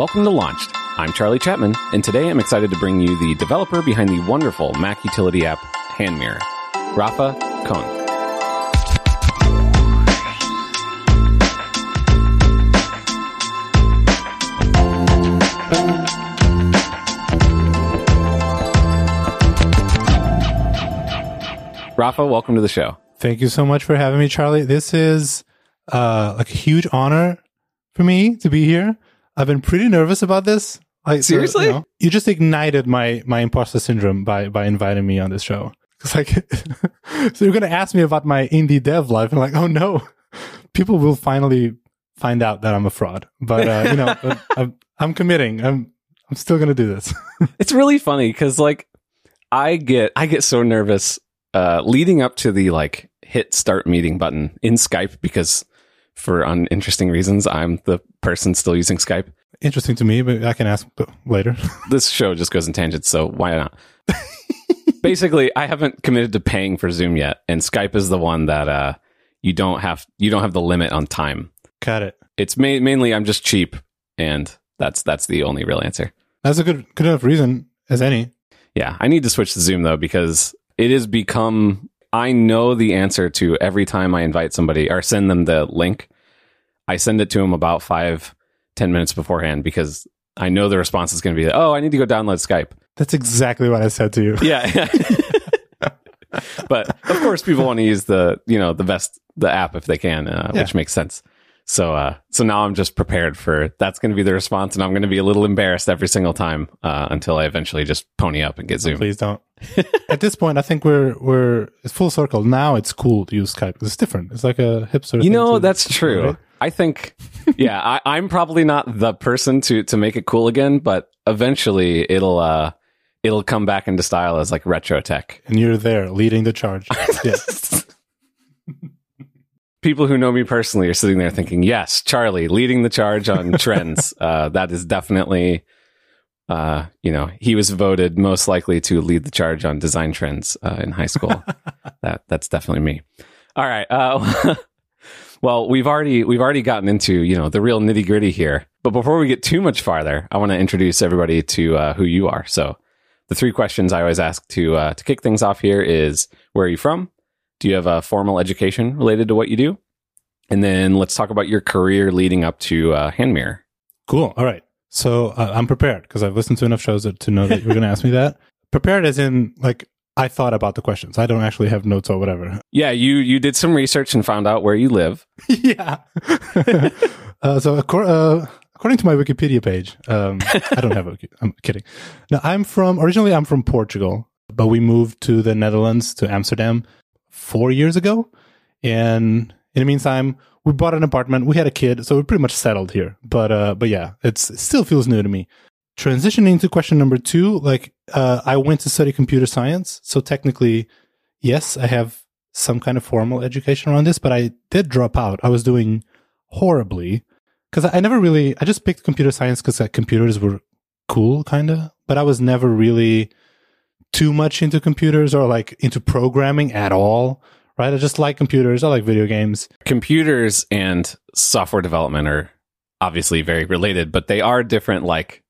Welcome to Launched. I'm Charlie Chapman, and today I'm excited to bring you the developer behind the wonderful Mac utility app HandMirror, Rafa Conde. Rafa, welcome to the show. Thank you so much for having me, Charlie. This is uh, like a huge honor for me to be here. I've been pretty nervous about this. Like, Seriously? you, know, you just ignited my my imposter syndrome by by inviting me on this show. It's like, so you're gonna ask me about my indie dev life. I'm like, oh no, people will finally find out that I'm a fraud. But uh, you know, I'm, I'm committing. I'm I'm still gonna do this. It's really funny because like I get I get so nervous uh, leading up to the like hit start meeting button in Skype because for uninteresting reasons I'm the person still using Skype. Interesting to me, but I can ask later. This show just goes in tangents, so why not? Basically, I haven't committed to paying for Zoom yet, and Skype is the one that uh, you don't have you don't have the limit on time. Got it. It's ma- mainly I'm just cheap, and that's that's the only real answer. That's a good good enough reason as any. Yeah, I need to switch to Zoom though because it has become I know the answer to every time I invite somebody or send them the link. I send it to them about five, ten minutes beforehand because I know the response is going to be, "Oh, I need to go download Skype." That's exactly what I said to you. Yeah, but of course, people want to use the you know the best the app if they can, uh, Yeah. which makes sense. So, uh, so now I'm just prepared for that's going to be the response, and I'm going to be a little embarrassed every single time uh, until I eventually just pony up and get Zoom. Please don't. At this point, I think we're we're it's full circle. Now it's cool to use Skype. It's different. It's like a hipster. You thing know, that's true. right? I think, yeah, I, I'm probably not the person to to make it cool again, but eventually it'll uh it'll come back into style as like retro tech. And you're there leading the charge. yeah. People who know me personally are sitting there thinking, "Yes, Charlie leading the charge on trends. Uh, that is definitely." Uh, you know, he was voted most likely to lead the charge on design trends uh, in high school. that that's definitely me. All right. Well, we've already we've already gotten into you know the real nitty gritty here. But before we get too much farther, I want to introduce everybody to uh, who you are. So, the three questions I always ask to uh, to kick things off here is: Where are you from? Do you have a formal education related to what you do? And then let's talk about your career leading up to uh, HandMirror. Cool. All right. So uh, I'm prepared because I've listened to enough shows to know that you're going to ask me that. Prepared as in like I thought about the questions. I don't actually have notes or whatever. Yeah, you you did some research and found out where you live. yeah. uh, so accor- uh, according to my Wikipedia page, um, I don't have a. I'm kidding. No, I'm from originally. I'm from Portugal, but we moved to the Netherlands to Amsterdam four years ago, and in the meantime, we bought an apartment. We had a kid, so we're pretty much settled here. But uh, but yeah, it's it still feels new to me. Transitioning to question number two, like uh, I went to study computer science, so technically, yes, I have some kind of formal education around this, but I did drop out. I was doing horribly because I never really. I just picked computer science because like, computers were cool, kind of, but I was never really too much into computers or like into programming at all. Right? I just like computers. I like video games. computers and software development are obviously very related, but they are different like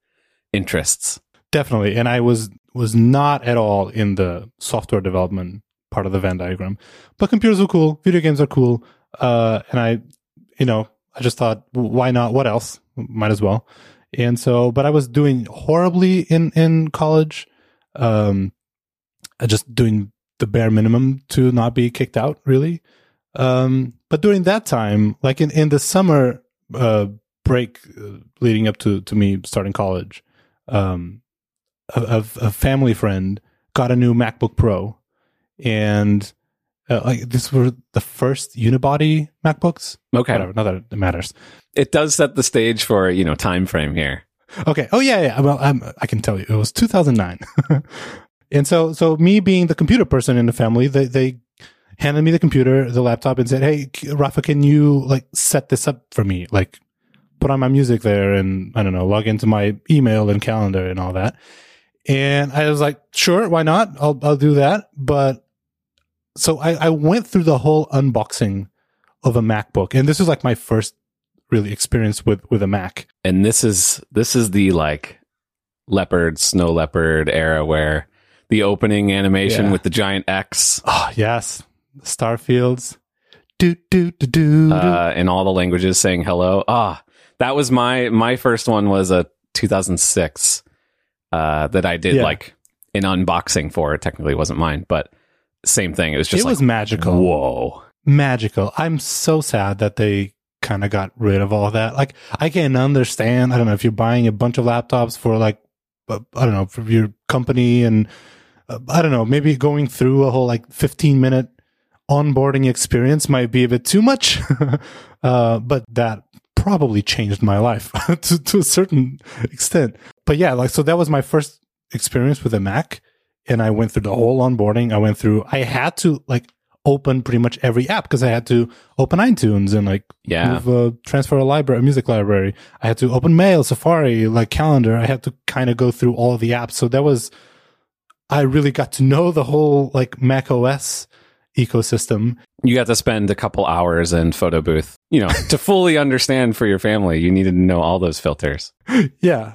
interests. Definitely. And I was was not at all in the software development part of the Venn diagram. But computers are cool, video games are cool. Uh and I you know, I just thought why not? What else? Might as well. And so but I was doing horribly in in college. Um uh, just doing the bare minimum to not be kicked out really. Um but during that time, like in in the summer uh break uh, leading up to to me starting college, um a, a, family friend got a new MacBook Pro, and uh, like this were the first unibody MacBooks. Okay. Whatever, not that it matters. It does set the stage for, you know, time frame here. Okay. Oh yeah, yeah. Well, I'm, I can tell you, it was 2009, and so so me being the computer person in the family, they they handed me the computer, the laptop, and said, "Hey, Rafa, can you like set this up for me? Like, put on my music there, and I don't know, log into my email and calendar and all that." And I was like, "Sure, why not? I'll I'll do that." But so I, I went through the whole unboxing of a MacBook, and this is like my first really experience with with a Mac. And this is this is the like leopard, snow leopard era where the opening animation Yeah. with the giant X Oh yes, Starfields. Do do do do. do. uh, in all the languages saying hello. Ah, that was my my first one was a 2006 uh, that I did Yeah. like an unboxing for. It technically wasn't mine, but same thing. It was just it like was magical. whoa. magical. I'm so sad that they kind of got rid of all that. Like, I can understand. I don't know if you're buying a bunch of laptops for like, uh, I don't know, for your company, and uh, I don't know, maybe going through a whole like 15 minute onboarding experience might be a bit too much. uh, but that probably changed my life to, to a certain extent. But yeah, like, so that was my first experience with a Mac. And I went through the whole onboarding. I went through, I had to like open pretty much every app because I had to open iTunes and like Yeah. move, uh, transfer a library, a music library. I had to open Mail, Safari, like Calendar. I had to kind of go through all the apps. So that was, I really got to know the whole like Mac OS ecosystem. You got to spend a couple hours in photo booth, you know, to fully understand for your family. You needed to know all those filters. Yeah,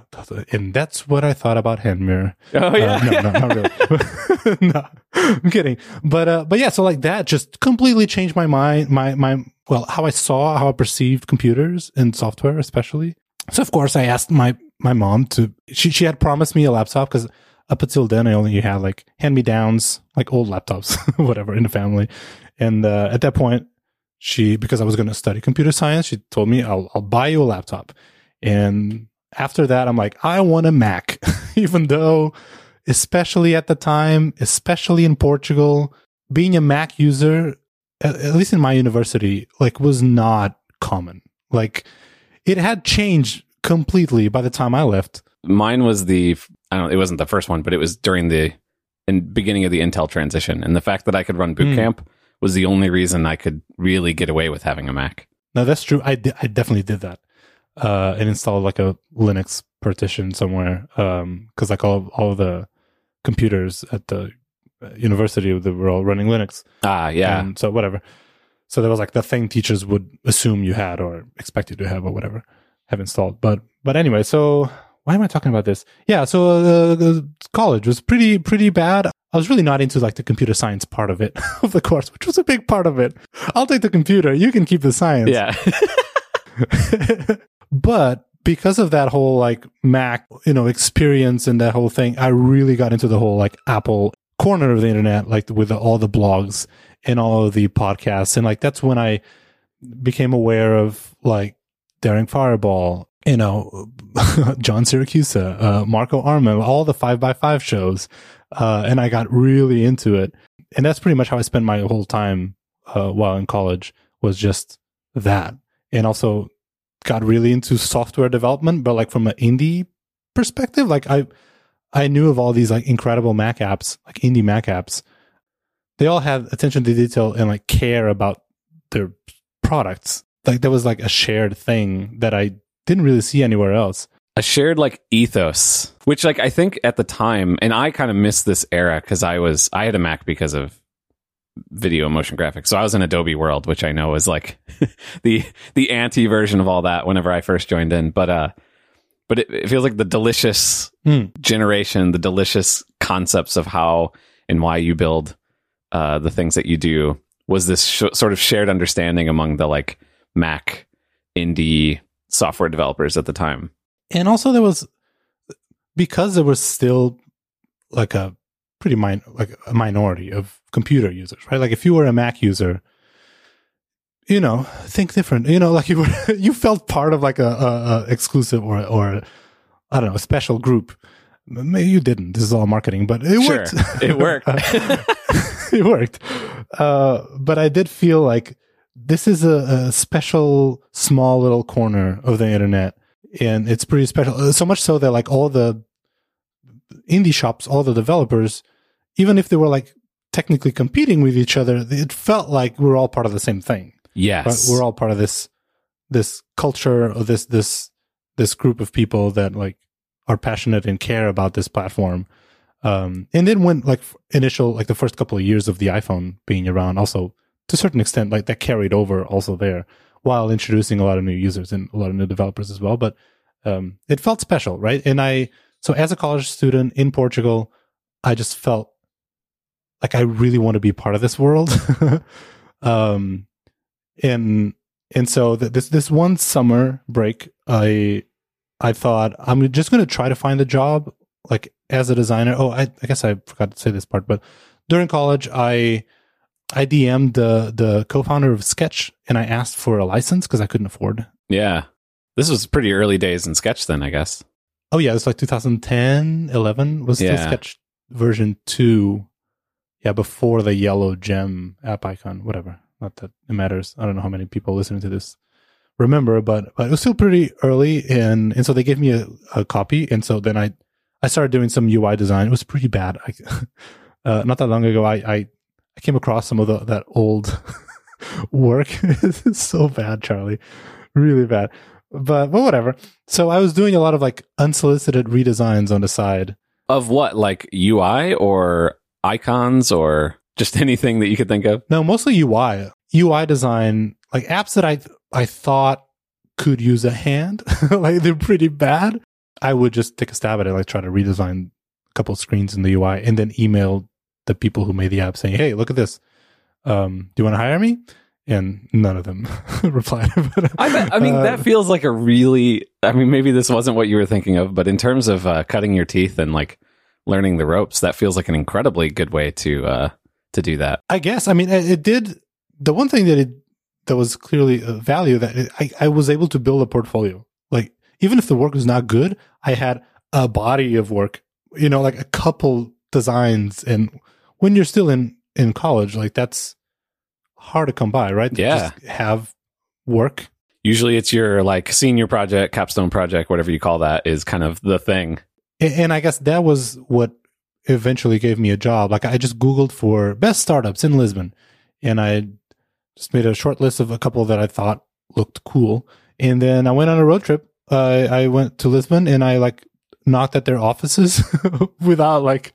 and that's what I thought about hand mirror. Oh Uh, no, no, not really. no, I'm kidding. But uh, but yeah, so like that just completely changed my mind, my my well, how I saw, how I perceived computers and software, especially. So of course, I asked my my mom to. She she had promised me a laptop because up until then I only had like hand me downs, like old laptops, whatever, in the family. And uh, at that point, she because I was going to study computer science, she told me I'll I'll buy you a laptop. And after that, I'm like, I want a Mac, even though, especially at the time, especially in Portugal, being a Mac user, at, at least in my university, like was not common. Like it had changed completely by the time I left. Mine was the, I don't know, it wasn't the first one, but it was during the in beginning of the Intel transition. And the fact that I could run boot Hmm. camp was the only reason I could really get away with having a Mac. No, that's true. I, di- I definitely did that. Uh, and installed like a Linux partition somewhere. Um, cause like all, all the computers at the uh, university, they were all running Linux. Ah, yeah. And so whatever. So there was like the thing teachers would assume you had or expect you to have or whatever have installed. But, but anyway, so why am I talking about this? Yeah. So, uh, the college was pretty, pretty bad. I was really not into like the computer science part of it, of the course, which was a big part of it. I'll take the computer. You can keep the science. yeah. but because of that whole like Mac, you know, experience and that whole thing, I really got into the whole like Apple corner of the internet, like with all the blogs and all of the podcasts. And like that's when I became aware of like Daring Fireball, you know, John Siracusa, uh, Marco Arment, all the five by five shows. Uh, and I got really into it. And that's pretty much how I spent my whole time, uh, while in college was just that. And also got really into software development, but like from an indie perspective, like I, I knew of all these like incredible Mac apps, like indie Mac apps. They all had attention to detail and like care about their products. Like there was like a shared thing that I didn't really see anywhere else. A shared like ethos, which like I think at the time, and I kind of missed this era because I was I had a Mac because of video motion graphics, so I was in Adobe World, which I know is like the the anti version of all that. Whenever I first joined in, but uh, but it, it feels like the delicious Hmm. generation, the delicious concepts of how and why you build uh, the things that you do was this sh- sort of shared understanding among the like Mac indie software developers at the time. And also there was because there was still like a pretty min- like a minority of computer users right? Like if you were a mac user you know think different. You know like you were you felt part of like a, a, a exclusive or or i don't know a special group. Maybe you didn't. This is all marketing but it Sure. worked. It worked. it worked. Uh but i did feel like this is a, a special small little corner of the internet and it's pretty special. Uh, so much so that like all the indie shops all the developers even if they were like technically competing with each other it felt like we are all part of the same thing. Yes. we're all part of this this culture or this this this group of people that like are passionate and care about this platform. Um and then when like initial like the first couple of years of the iphone being around also to a certain extent like that carried over also there while introducing a lot of new users and a lot of new developers as well. But um, it felt special, right? And I, so as a college student in Portugal, I just felt like I really want to be part of this world. um, and and so th- this this one summer break, I I thought I'm just going to try to find a job like as a designer. Oh, I, I guess I forgot to say this part, but during college, I I DM'd the the co-founder of Sketch and I asked for a license because I couldn't afford. Yeah. This was pretty early days in Sketch then, I guess. Oh yeah, it's like 2010, 11 was Yeah. Sketch version 2. Yeah, before the yellow gem app icon, whatever. Not that it matters. I don't know how many people listening to this remember, but but it was still pretty early and and so they gave me a, a copy and so then I I started doing some UI design. It was pretty bad. I, uh, not that long ago I I, I came across some of the, that old work. it's so bad, Charlie. Really bad. But but whatever. So I was doing a lot of like unsolicited redesigns on the side. Of what? Like UI or icons or just anything that you could think of? No, mostly UI. UI design, like apps that I I thought could use a hand, like they're pretty bad. I would just take a stab at it, like try to redesign a couple of screens in the UI, and then email the people who made the app saying, "Hey, look at this. Um, do you want to hire me?" And none of them replied. I, bet, I mean, uh, that feels like a really. I mean, maybe this wasn't what you were thinking of, but in terms of uh, cutting your teeth and like learning the ropes, that feels like an incredibly good way to uh, to do that. I guess. I mean, it, it did. The one thing that it that was clearly a value that it, I I was able to build a portfolio. Like even if the work was not good, I had a body of work. You know, like a couple designs. And when you're still in in college, like that's hard to come by, right? Yeah. just have work. Usually, it's your like senior project, capstone project, whatever you call that, is kind of the thing. And, and I guess that was what eventually gave me a job. Like I just Googled for best startups in Lisbon and I just made a short list of a couple that I thought looked cool. And then I went on a road trip. Uh, I went to Lisbon and I like knocked at their offices without like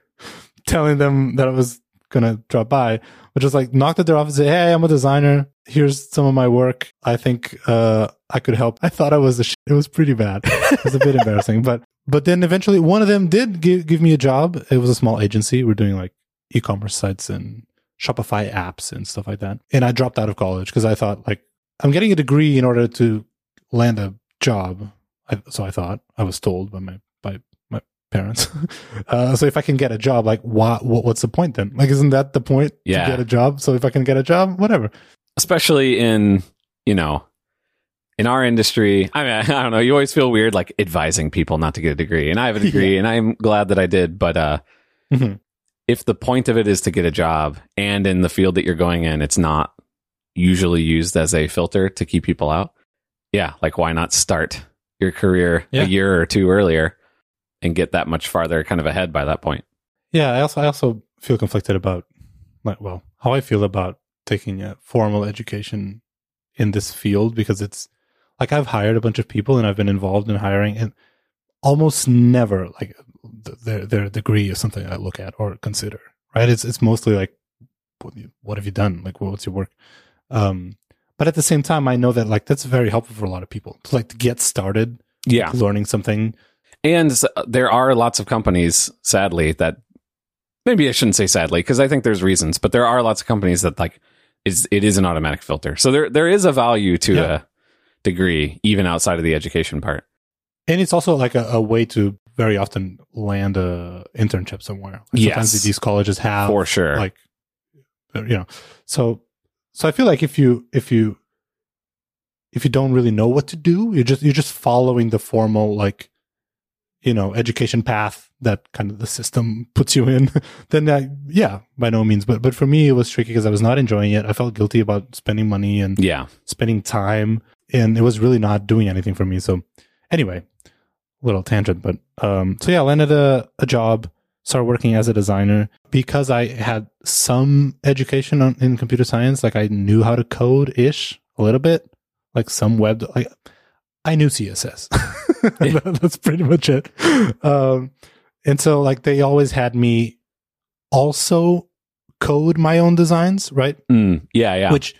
telling them that I was to drop by, but just like knocked at their office. Say, Hey, I'm a designer. Here's some of my work. I think, uh, I could help. I thought I was a it was pretty bad. It was a bit embarrassing, but but then eventually one of them did give, give me a job. It was a small agency. We're doing like e-commerce sites and Shopify apps and stuff like that. And I dropped out of college because I thought like I'm getting a degree in order to land a job. I, so I thought I was told by my by parents. uh, so if I can get a job, like what, what what's the point then? Like isn't that the point Yeah. to get a job? So if I can get a job, whatever. especially in you know in our industry i mean i don't know you always feel weird like advising people not to get a degree and i have a degree and i'm glad that i did but uh Mhm. if the point of it is to get a job and in the field that you're going in it's not usually used as a filter to keep people out yeah like why not start your career Yeah. a year or two earlier and get that much farther kind of ahead by that point Yeah, I also I also feel conflicted about like well, how I feel about taking a formal education in this field because it's like I've hired a bunch of people and I've been involved in hiring and almost never like their their degree is something I look at or consider. Right? It's it's mostly like what, have you done? Like what's your work? Um but at the same time I know that like that's very helpful for a lot of people to like to get started yeah learning something. And there are lots of companies, sadly, that maybe I shouldn't say sadly because I think there's reasons, but there are lots of companies that like is it is an automatic filter. So there there is a value to Yeah. a degree even outside of the education part. And it's also like a, a way to very often land a internship somewhere. Like Sometimes these colleges have For sure. like uh, you know. So so I feel like if you if you if you don't really know what to do, you're just you're just following the formal like you know education path that kind of the system puts you in. then that yeah, by no means. But but for me it was tricky because I was not enjoying it. I felt guilty about spending money and yeah. spending time and it was really not doing anything for me so anyway little tangent but um so yeah i landed a, a job started working as a designer because i had some education on, in computer science like i knew how to code ish a little bit like some web like i knew css that's pretty much it um and so like they always had me also code my own designs right Mm, yeah, yeah. which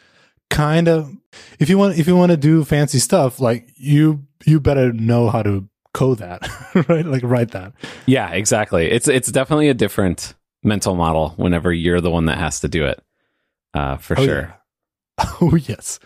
kind of if you want if you want to do fancy stuff, like you you better know how to code that, right? Like write that. Yeah, exactly. It's it's definitely a different mental model whenever you're the one that has to do it. Uh, for Oh, sure. yeah. Oh yes.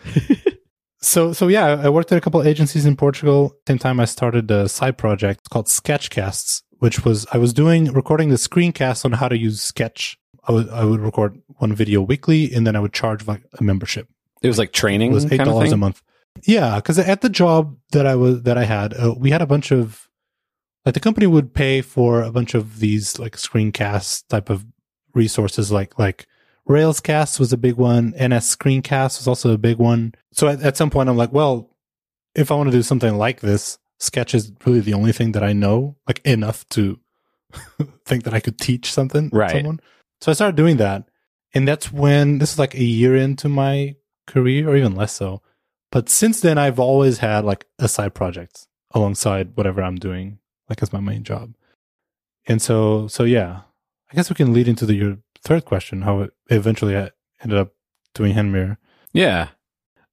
So so yeah, I worked at a couple of agencies in Portugal. Same time, I started a side project called Sketchcasts, which was I was doing recording the screencast on how to use Sketch. I would I would record one video weekly, and then I would charge like a membership. It was like training It was eight dollars a month. Yeah, because at the job that I was that I had, uh, we had a bunch of like the company would pay for a bunch of these like screencast type of resources, like like Railscast was a big one, NS Screencast was also a big one. So at, at some point, I'm like, well, if I want to do something like this, Sketch is really the only thing that I know like enough to think that I could teach something Right. someone. So I started doing that, and that's when this is like a year into my career, or even less so. But since then, I've always had like a side project alongside whatever I'm doing, like as my main job. And so, so yeah, I guess we can lead into the, your third question, how it eventually I ended up doing Handmirror. Yeah.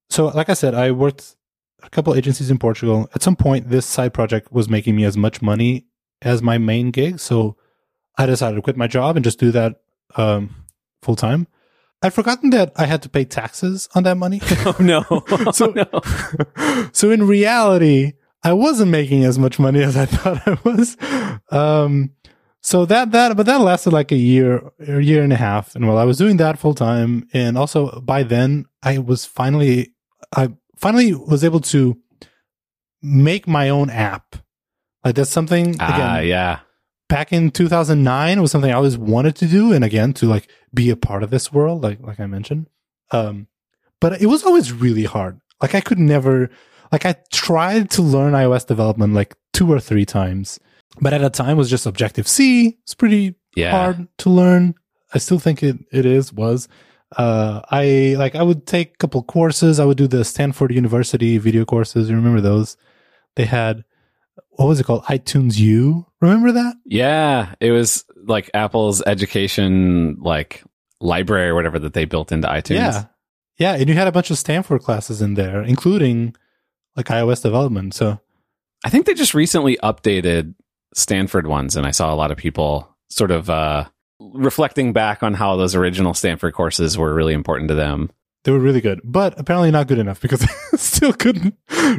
So, like I said, I worked a couple agencies in Portugal. At some point, this side project was making me as much money as my main gig. So I decided to quit my job and just do that um, full time. I'd forgotten that I had to pay taxes on that money. Oh no. So- Oh, no. so in reality, I wasn't making as much money as I thought I was. Um, so that that but that lasted like a year, a year and a half. And while I was doing that full time, and also by then I was finally I finally was able to make my own app. Like that's something again Ah, yeah. back in 2009 was something I always wanted to do, and again to like be a part of this world, like like I mentioned. Um, but it was always really hard. Like I could never, like I tried to learn iOS development like two or three times, but at a time it was just Objective C. It's pretty Yeah. hard to learn. I still think it it is was. Uh, I like I would take a couple courses. I would do the Stanford University video courses. You remember those? They had what was it called? iTunes U. Remember that? Yeah. It was like Apple's education like library or whatever that they built into iTunes. Yeah. Yeah. And you had a bunch of Stanford classes in there, including like iOS development. So, I think they just recently updated Stanford ones, and I saw a lot of people sort of uh, reflecting back on how those original Stanford courses were really important to them. they were really good, but apparently not good enough because I still couldn't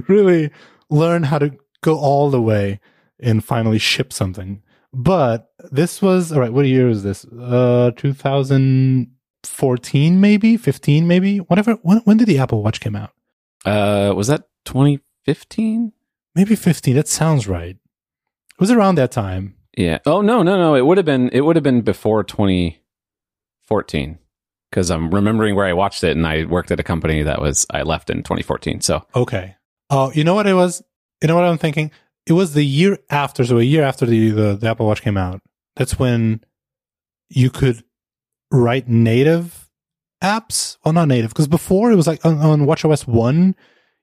really learn how to go all the way and finally ship something. But this was all right. What year is this? Uh, 2014, maybe 15, maybe whatever. When, when did the Apple Watch come out? Uh, was that 2015? Maybe 15. That sounds right. Was around that time. Yeah. Oh no, no, no. It would have been. It would have been before 2014 because I'm remembering where I watched it, and I worked at a company that was I left in 2014. So Okay. Oh, you know what it was? You know what I'm thinking? It was the year after, so a year after the, the, the Apple Watch came out. That's when you could write native apps. Well, not native, because before it was like on, on WatchOS 1,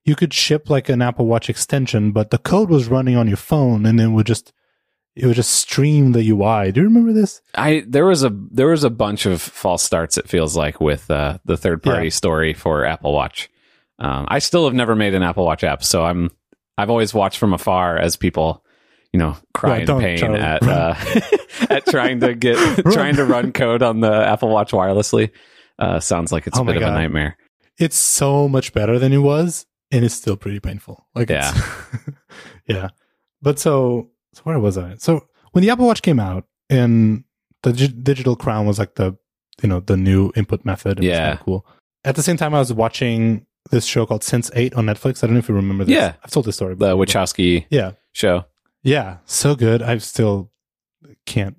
you could ship like an Apple Watch extension, but the code was running on your phone and it would just, it would just stream the UI. Do you remember this? I there was a there was a bunch of false starts. It feels like with uh, the third party Yeah. story for Apple Watch. Um, I still have never made an Apple Watch app, so I'm I've always watched from afar as people, you know, cry Right, in pain Charlie. at uh, at trying to get trying to run code on the Apple Watch wirelessly. Uh, sounds like it's Oh a bit of a nightmare. it's so much better than it was and it's still pretty painful. Like Yeah. it's, yeah. But so so where was i? So when the apple watch came out and the dig- digital crown was like the you know the new input method Yeah. cool. At the same time i was watching this show called sense 8 on netflix. I don't know if you remember this. Yeah. i've told this story The Wachowski yeah. show. yeah. So good. I still can't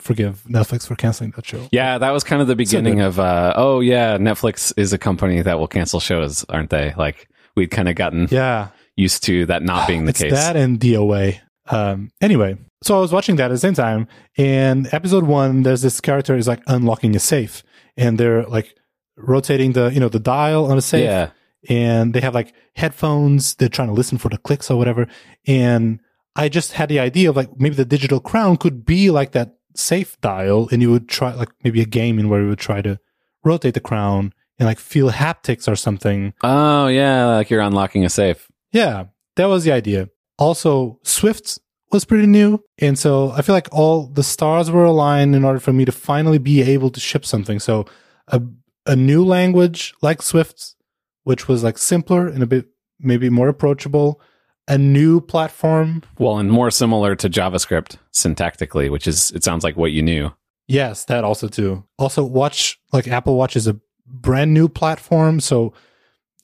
forgive netflix for canceling that show. Yeah, that was kind of the beginning of uh, oh yeah, Netflix is a company that will cancel shows, aren't they? Like we'd kind of gotten yeah used to that not being the it's case. That and The OA. Um, anyway, so I was watching that at the same time, and episode one, there's this character is like unlocking a safe, and they're like rotating the you know the dial on a safe, yeah. and they have like headphones. They're trying to listen for the clicks or whatever, and I just had the idea of like maybe the digital crown could be like that safe dial, and you would try like maybe a game in where you would try to rotate the crown and like feel haptics or something. Oh yeah, like you're unlocking a safe. Yeah, that was the idea. Also, Swift was pretty new. And so I feel like all the stars were aligned in order for me to finally be able to ship something. So a, a new language like Swift, which was like simpler and a bit maybe more approachable, a new platform. Well, and more similar to JavaScript syntactically, which is, it sounds like what you knew. Yes, that also too. Also, Watch, like Apple Watch is a brand new platform. So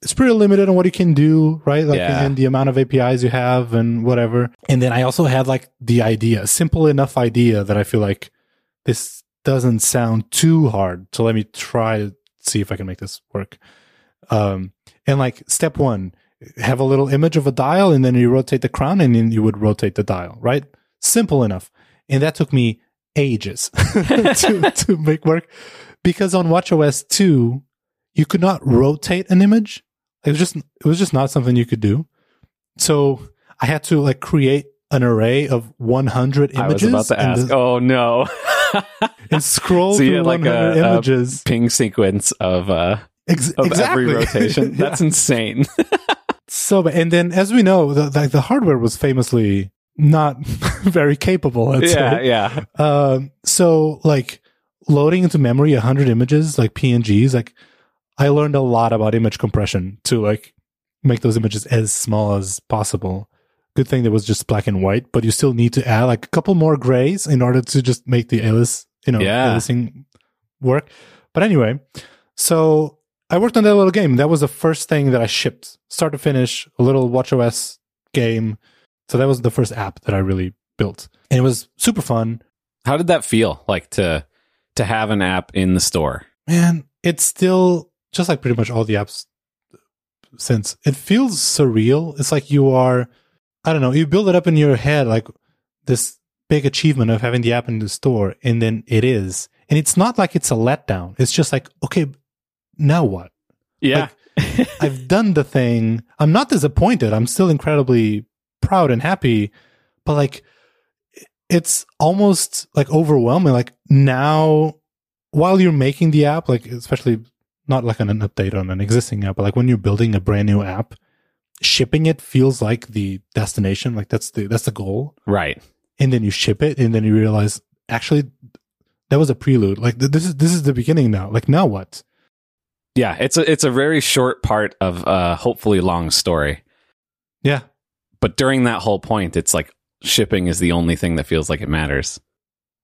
it's pretty limited on what you can do, right? Like, Yeah. and the amount of APIs you have and whatever. And then I also had like the idea, simple enough idea that I feel like this doesn't sound too hard. So let me try to see if I can make this work. Um, and like step one, have a little image of a dial and then you rotate the crown and then you would rotate the dial, right? Simple enough. And that took me ages to, to make work because on WatchOS 2, you could not rotate an image. It was just, it was just not something you could do. So I had to like create an array of 100 I was images about to ask. the- oh no. and scroll So through like, 100 a- a images. PNG sequence of uh Ex- of exactly. every rotation. Yeah. That's insane. so. And then, as we know, the, the, the hardware was famously not very capable. Yeah, say. yeah. Um, so like loading into memory 100 images, like PNGs, like I learned a lot about image compression to like make those images as small as possible. Good thing there was just black and white, but you still need to add like a couple more grays in order to just make the alias, you know, Yeah. aliasing work. But anyway, so I worked on that little game. That was the first thing that I shipped, start to finish, a little WatchOS game. So that was the first app that I really built. And it was super fun. How did that feel like to to have an app in the store? Man, it's still just like pretty much all the apps since it feels surreal. It's like you are, I don't know, you build it up in your head like this big achievement of having the app in the store, and then it is. And it's not like it's a letdown. It's just like, okay, now what? Yeah. I've done the thing. I'm not disappointed. I'm still incredibly proud and happy, but like it's almost like overwhelming. Like now, while you're making the app, like especially not like on an update on an existing app, but like when you're building a brand new app, shipping it feels like the destination. Like that's the that's the goal. right. And then you ship it, and then you realize actually that was a prelude. Like th- this is this is the beginning now. Like now what? Yeah, it's a it's a very short part of a hopefully long story. Yeah, But during that whole point, it's like shipping is the only thing that feels like it matters.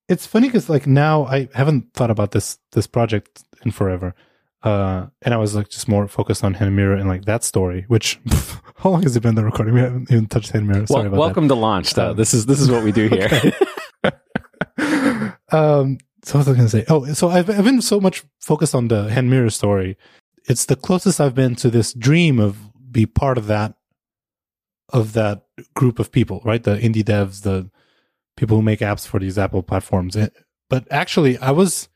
it's funny because like now I haven't thought about this this project in forever, uh, and I was like just more focused on HandMirror and like that story. Which how long has it been the recording? We haven't even touched HandMirror. Sorry Well, about welcome to launch. Though Um, this is this is what we do here. um, so what was I going to say? Oh, so I've I've been so much focused on the HandMirror story. It's the closest I've been to this dream of be part of that of that group of people, right? The indie devs, the people who make apps for these Apple platforms. But actually, I was,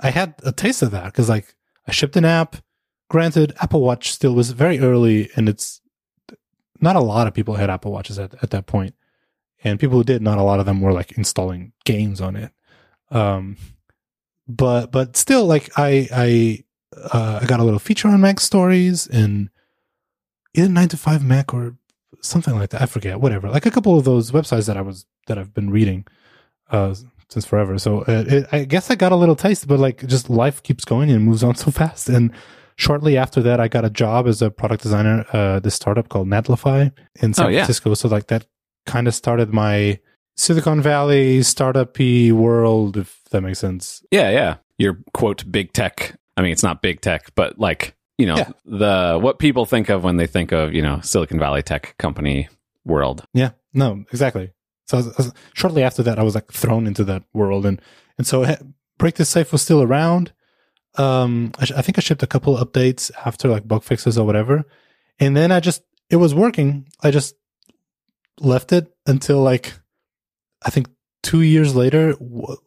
I had a taste of that because like I shipped an app. Granted, Apple Watch still was very early and it's not a lot of people had Apple Watches at, at that point. And people who did, not a lot of them were like installing games on it. Um, but, but still like I, I, uh, I got a little feature on MacStories and either nine to five Mac or something like that. I forget, whatever. Like a couple of those websites that I was that I've been reading uh, since forever. So uh, it, I guess I got a little taste, but like just life keeps going and moves on so fast. And shortly after that, I got a job as a product designer. Uh, this startup called Netlify in San Oh, yeah. Francisco. So like that kind of started my Silicon Valley startup-y world, if that makes sense. yeah, yeah. Your quote big tech. I mean, it's not big tech, but like you know Yeah. the what people think of when they think of you know Silicon Valley tech company world. Yeah, no, exactly. So I was- I was- shortly after that, I was like thrown into that world, and and so eh, Break This Safe was still around. Um, I, sh- I think I shipped a couple updates after like bug fixes or whatever, and then I just it was working. I just left it until like I think two years later, wh-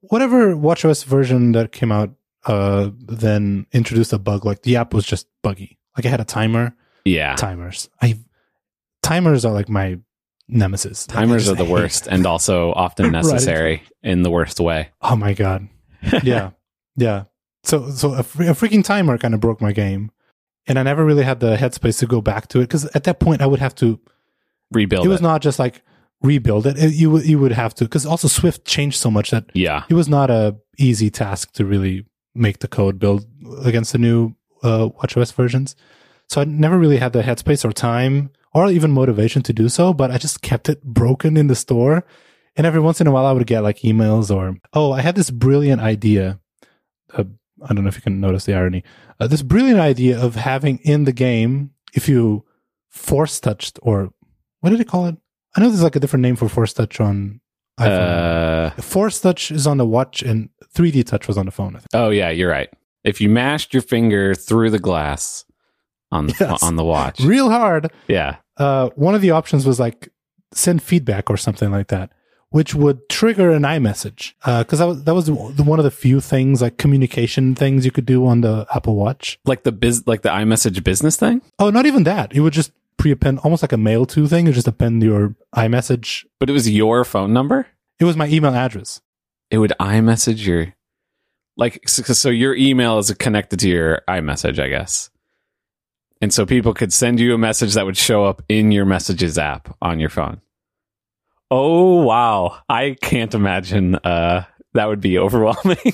whatever WatchOS version that came out, uh, then introduced a bug. Like the app was just buggy. Like I had a timer Yeah, timers. I timers are like my nemesis. Timers are the worst and also often Right. necessary in the worst way. Oh my god. Yeah. yeah. so so a, fr- a freaking timer kind of broke my game, and I never really had the headspace to go back to it because at that point I would have to. Rebuild it it. was not just like rebuild it. it you you would have to because also Swift changed so much that yeah. it was not a easy task to really make the code build against the new uh, WatchOS versions. So I never really had the headspace or time or even motivation to do so. But I just kept it broken in the store, and every once in a while I would get like emails or oh, I had this brilliant idea. Uh, I don't know if you can notice the irony. Uh, this brilliant idea of having in the game if you force touched or what did it call it? I know there's like a different name for force touch on iPhone. Uh, Force touch is on the watch and 3D touch was on the phone. I think. oh yeah, you're right. If you mashed your finger through the glass on the Yes. on the watch, Real hard. yeah, Uh, one of the options was like send feedback or something like that, which would trigger an iMessage. Because that was, that was the, one of the few things like communication things you could do on the Apple Watch. like the biz, like the iMessage business thing. Oh, not even that. It would just pre-append almost like a mail to thing. You just append your iMessage. But it was your phone number. It was my email address. It would iMessage your like so, your email is connected to your iMessage, I guess. And so people could send you a message that would show up in your messages app on your phone. Oh wow. I can't imagine uh that would be overwhelming.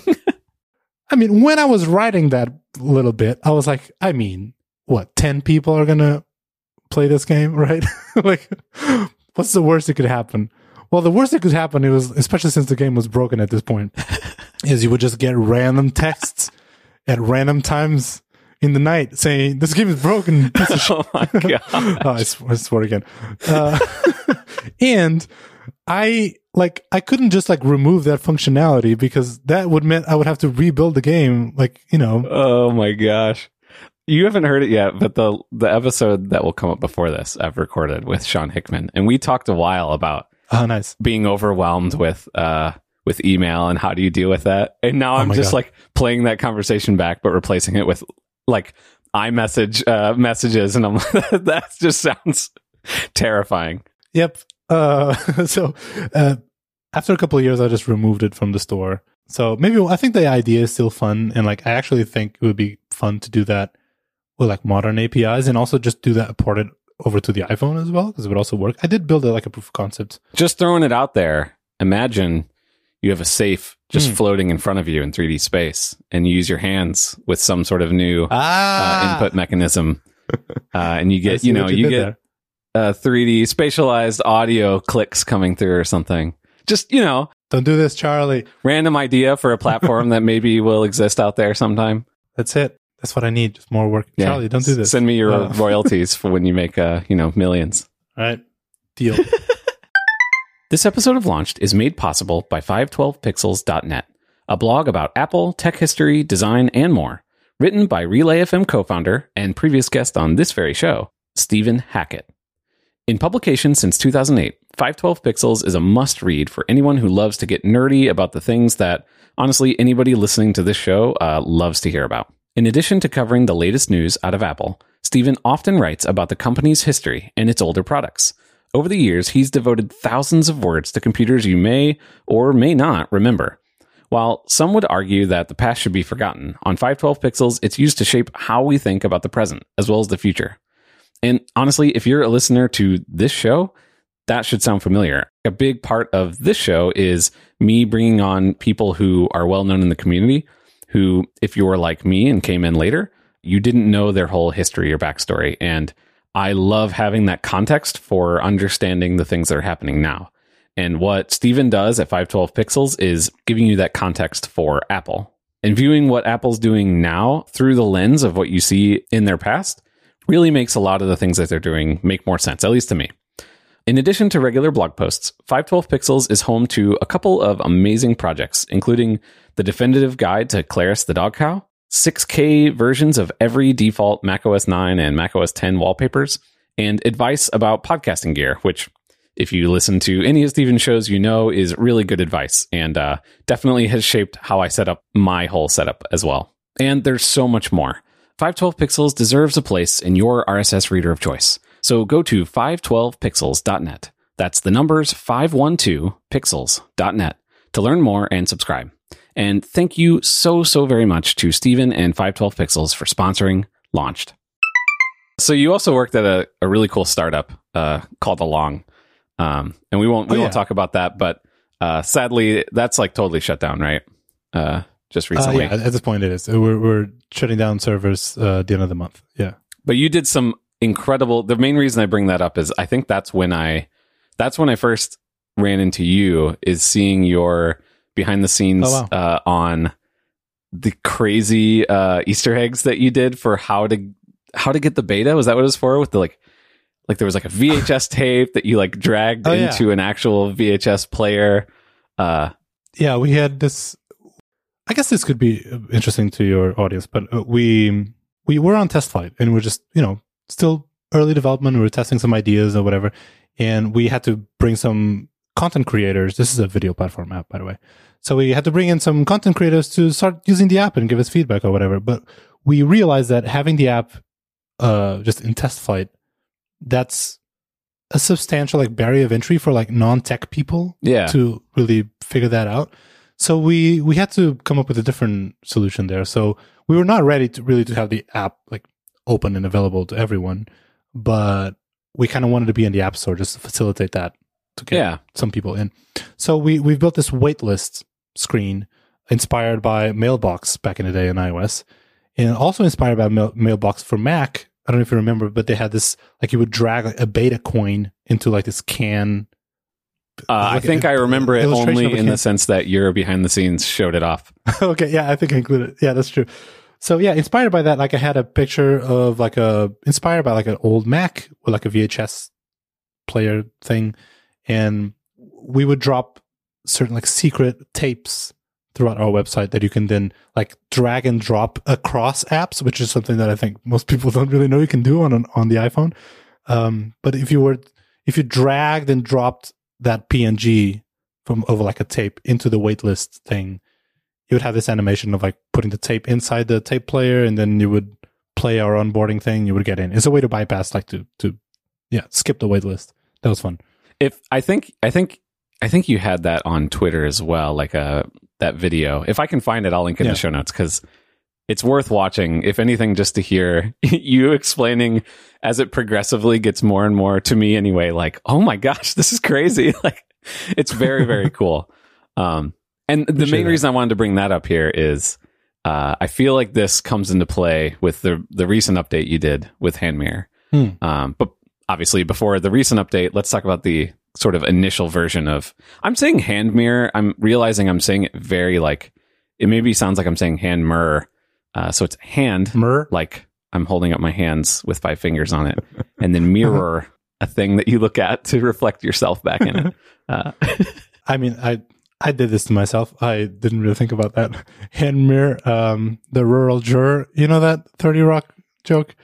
I mean, when I was writing that little bit, I was like, I mean, what, 10 people are going to play this game, right? like, what's the worst that could happen? Well, the worst that could happen, it was, especially since the game was broken at this point, is you would just get random texts at random times in the night saying, this game is broken. oh my god. oh, I, sw- I swear again. Uh, and I like I couldn't just like remove that functionality because that would mean I would have to rebuild the game. Like you know, Oh my gosh. You haven't heard it yet, but the the episode that will come up before this I've recorded with Sean Hickman and we talked a while about oh nice. being overwhelmed with uh with email and how do you deal with that? And now Oh I'm just God. like playing that conversation back but replacing it with like iMessage uh messages and I'm that just sounds terrifying. Yep. Uh, so uh, after a couple of years, I just removed it from the store. So maybe I think the idea is still fun, and like I actually think it would be fun to do that with like modern APIs, and also just do that ported over to the iPhone as well because it would also work. I did build it like a proof of concept. Just throwing it out there. Imagine you have a safe just Hmm. floating in front of you in 3D space and you use your hands with some sort of new uh, input mechanism. Uh, and you get, you know, what you, get uh, 3D spatialized audio clicks coming through or something. Just, you know, Don't do this, Charlie. random idea for a platform that maybe will exist out there sometime. That's it. That's what I need. Just more work. Yeah. Charlie, don't do this. Send me your Uh, royalties for when you make, uh, you know, millions. All right. Deal. This episode of Launched is made possible by 512pixels.net, a blog about Apple, tech history, design, and more. Written by Relay FM co founder and previous guest on this very show, Stephen Hackett. In publication since 2008, 512 Pixels is a must read for anyone who loves to get nerdy about the things that, honestly, anybody listening to this show uh, loves to hear about. In addition to covering the latest news out of Apple, Stephen often writes about the company's history and its older products. Over the years, he's devoted thousands of words to computers you may or may not remember. While some would argue that the past should be forgotten, on 512 Pixels, it's used to shape how we think about the present as well as the future. And honestly, if you're a listener to this show, that should sound familiar. A big part of this show is me bringing on people who are well known in the community, who, if you were like me and came in later, you didn't know their whole history or backstory. And I love having that context for understanding the things that are happening now. And what Stephen does at 512 Pixels is giving you that context for Apple and viewing what Apple's doing now through the lens of what you see in their past really makes a lot of the things that they're doing make more sense, at least to me. In addition to regular blog posts, 512 Pixels is home to a couple of amazing projects, including the definitive guide to Clarus the dog cow, 6K versions of every default macOS 9 and macOS 10 wallpapers, and advice about podcasting gear, which, if you listen to any of Stephen's shows, you know is really good advice and uh, definitely has shaped how I set up my whole setup as well. And there's so much more. 512 Pixels deserves a place in your RSS reader of choice. So go to 512pixels.net. That's the numbers 512pixels.net to learn more and subscribe. And thank you so, so very much to Stephen and 512 Pixels for sponsoring Launched. So you also worked at a, a really cool startup uh, called Along. Um, and we won't we Oh, won't talk about that, but uh, sadly that's like totally shut down, right? Uh, just recently. Uh, yeah, at this point it is. Uh, We're, we're shutting down servers uh, at the end of the month. Yeah. But you did some incredible. The main reason I bring that up is I think that's when I, that's when I first ran into you is seeing your behind the scenes Oh, wow. uh, on the crazy uh, Easter eggs that you did for how to how to get the beta. Was that what it was for? With the like, like there was like a VHS tape that you like dragged Oh, yeah. into an actual VHS player. Uh, Yeah, we had this. I guess this could be interesting to your audience, but uh, we we were on test flight and we're just you know still early development. We were testing some ideas or whatever, and we had to bring some content creators. This is a video platform app, by the way. So we had to bring in some content creators to start using the app and give us feedback or whatever. But we realized that having the app uh, just in test flight, that's a substantial like barrier of entry for like non-tech people yeah, to really figure that out. So we we had to come up with a different solution there. So we were not ready to really to have the app like open and available to everyone, but we kind of wanted to be in the app store just to facilitate that to get yeah. some people in. So we we built this waitlist screen inspired by Mailbox back in the day in iOS, and also inspired by Mail- Mailbox for Mac. I don't know if you remember, but they had this like you would drag like, a beta coin into like this can. Uh, I think uh, I remember it only in the sense that your behind the scenes showed it off. okay, yeah, I think I included. Yeah, that's true. So yeah, inspired by that, like I had a picture of like a inspired by like an old Mac with like a VHS player thing, and we would drop certain like secret tapes throughout our website that you can then like drag and drop across apps, which is something that I think most people don't really know you can do on an, on the iPhone. Um, but if you were if you dragged and dropped that PNG from over like a tape into the waitlist thing, you would have this animation of like putting the tape inside the tape player, and then you would play our onboarding thing. You would get in. It's a way to bypass like to to yeah skip the waitlist. That was fun. if I think I think I think you had that on Twitter as well, like uh that video. If I can find it, I'll link it in the show notes because it's worth watching. If anything, just to hear you explaining as it progressively gets more and more to me anyway. Like, oh my gosh, this is crazy! Like, it's very very cool. Um, and the Appreciate main that. reason I wanted to bring that up here is. Uh, I feel like this comes into play with the the recent update you did with HandMirror. Hmm. Um, but obviously, before the recent update, let's talk about the sort of initial version of. I'm saying hand mirror. I'm realizing I'm saying it very like it maybe sounds like I'm saying hand mirror. Uh, so it's hand Mur. like I'm holding up my hands with five fingers on it, and then mirror a thing that you look at to reflect yourself back in it. Uh, I mean, I I did this to myself. I didn't really think about that. Hand mirror, um, the rural juror. You know that Thirty Rock joke?